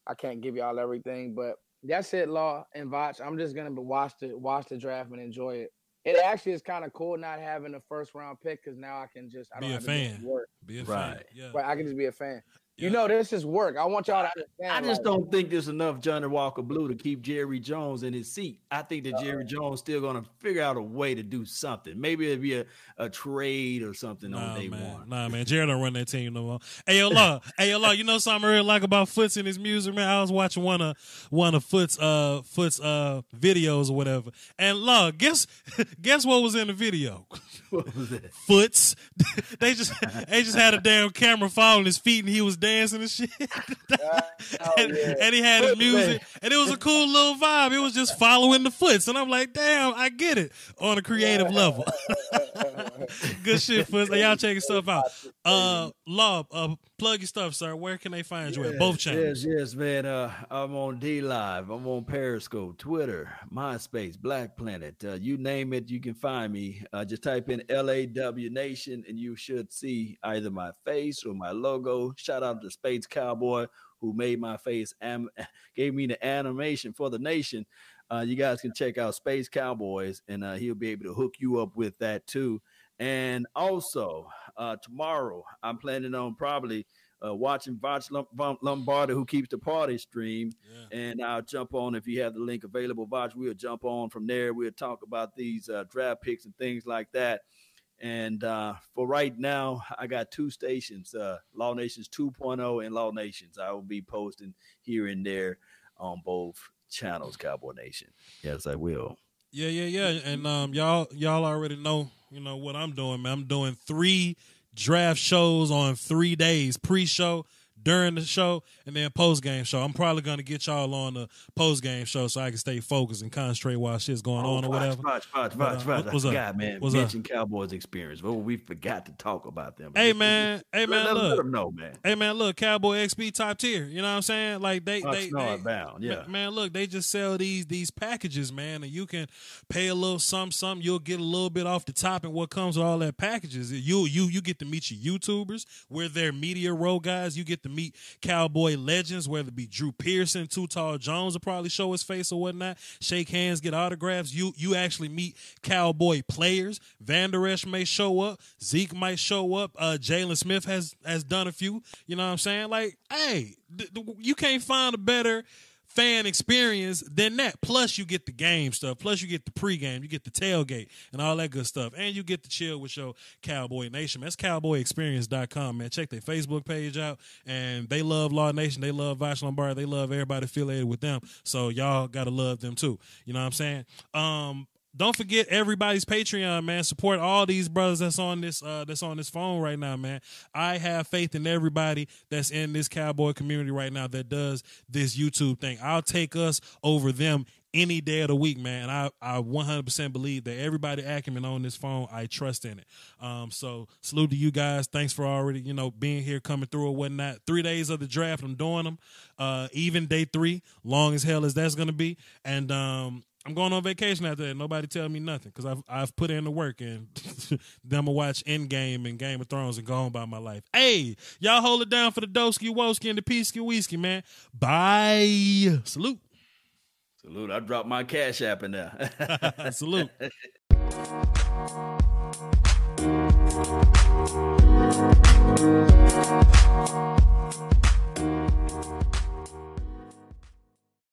Speaker 3: I can't give y'all everything, but that's it, Law and Voch. I'm just gonna watch the watch the draft and enjoy it. It actually is kind of cool not having a first round pick because now I can just I
Speaker 2: Be
Speaker 3: don't
Speaker 2: a
Speaker 3: have to
Speaker 2: fan.
Speaker 3: work.
Speaker 2: Be a fan.
Speaker 4: Right.
Speaker 2: Yeah.
Speaker 3: But I can just be a fan.
Speaker 2: Yeah.
Speaker 3: You know, this is work. I want y'all to understand.
Speaker 4: I just
Speaker 3: like,
Speaker 4: don't think there's enough Johnnie Walker Blue to keep Jerry Jones in his seat. I think that Jerry Jones still gonna figure out a way to do something. Maybe it'd be a, a trade or something
Speaker 2: Nah,
Speaker 4: on day
Speaker 2: man.
Speaker 4: one.
Speaker 2: Nah, man. Jared don't run that team no more. Hey, yo, Law. hey, yo, Law. You know something I really like about Foots and his music, man? I was watching one of one of Foots uh Foots uh videos or whatever. And Law, guess guess what was in the video?
Speaker 4: What was that?
Speaker 2: Foots. they just they just had a damn camera following his feet and he was dancing and shit.
Speaker 3: uh, oh,
Speaker 2: and,
Speaker 3: yeah.
Speaker 2: and he had his music, and it was a cool little vibe. It was just following the foots, and I'm like, damn, I get it on a creative level. Good shit, foots. Y'all check your stuff out. Uh, Law, uh, plug your stuff, sir. Where can they find you at? Both channels.
Speaker 4: Yes, yes, man. Uh, I'm on D Live. I'm on Periscope, Twitter, MySpace, Black Planet. Uh, you name it, you can find me. Uh, just type in LAW Nation, and you should see either my face or my logo. Shout out to Space Cowboy who made my face, am- gave me the animation for the nation. Uh, you guys can check out Space Cowboys, and uh, he'll be able to hook you up with that too. And also, uh, tomorrow, I'm planning on probably uh, watching Voch Lombardi, who keeps the party stream. Yeah. And I'll jump on if you have the link available. Voch, we'll jump on from there. We'll talk about these uh, draft picks and things like that. And uh, for right now, I got two stations, uh, Law Nations 2.0 and Law Nations. I will be posting here and there on both channels, Cowboy Nation. Yes, I will.
Speaker 2: Yeah, yeah, yeah. And um, y'all, y'all already know, you know what I'm doing, man. I'm doing three draft shows on three days: pre-show, during the show and then post game show. I'm probably gonna get y'all on the post game show so I can stay focused and concentrate while shit's going oh, on or whatever.
Speaker 4: Watch, watch, watch, uh, watch. What's I forgot, up? man. What's Mention up? Cowboys experience. Well, we forgot to talk about them.
Speaker 2: Hey man, hey man,
Speaker 4: let,
Speaker 2: look.
Speaker 4: Let them know, man.
Speaker 2: Hey man, look, Cowboy XP top tier. You know what I'm saying? Like they, they, they
Speaker 4: bound. Yeah,
Speaker 2: man. Look, they just sell these these packages, man, and you can pay a little some some. You'll get a little bit off the top, and what comes with all that packages, you you you get to meet your YouTubers. We're their media row guys. You get to meet Cowboy legends, whether it be Drew Pearson, Too Tall Jones will probably show his face or whatnot. Shake hands, get autographs. You you actually meet Cowboy players. Vander Esch may show up. Zeke might show up. Uh, Jaylon Smith has has done a few. You know what I'm saying? Like, hey, th- th- you can't find a better fan experience than that. Plus, you get the game stuff. Plus, you get the pregame, you get the tailgate, and all that good stuff. And you get to chill with your Cowboy Nation. That's cowboyexperience.com, man. Check their Facebook page out. And they love Law Nation. They love Voch Lombardi. They love everybody affiliated with them. So y'all got to love them too. You know what I'm saying? Um, don't forget everybody's Patreon, man. Support all these brothers that's on this uh that's on this phone right now, man. I have faith in everybody that's in this cowboy community right now that does this YouTube thing. I'll take us over them any day of the week, man. I, I 100% believe that everybody acumen on this phone, I trust in it. Um, so salute to you guys. Thanks for already, you know, being here, coming through or whatnot. Three days of the draft, I'm doing them. Uh, even day three, long as hell as that's going to be. And, um, I'm going on vacation after that. Nobody tell me nothing because I've I've put in the work and then I'm gonna watch Endgame and Game of Thrones and go on by my life. Hey, y'all hold it down for the Doski Woski and the Peasky Whiskey, man. Bye. Salute.
Speaker 4: Salute. I dropped my cash app in there.
Speaker 2: Salute.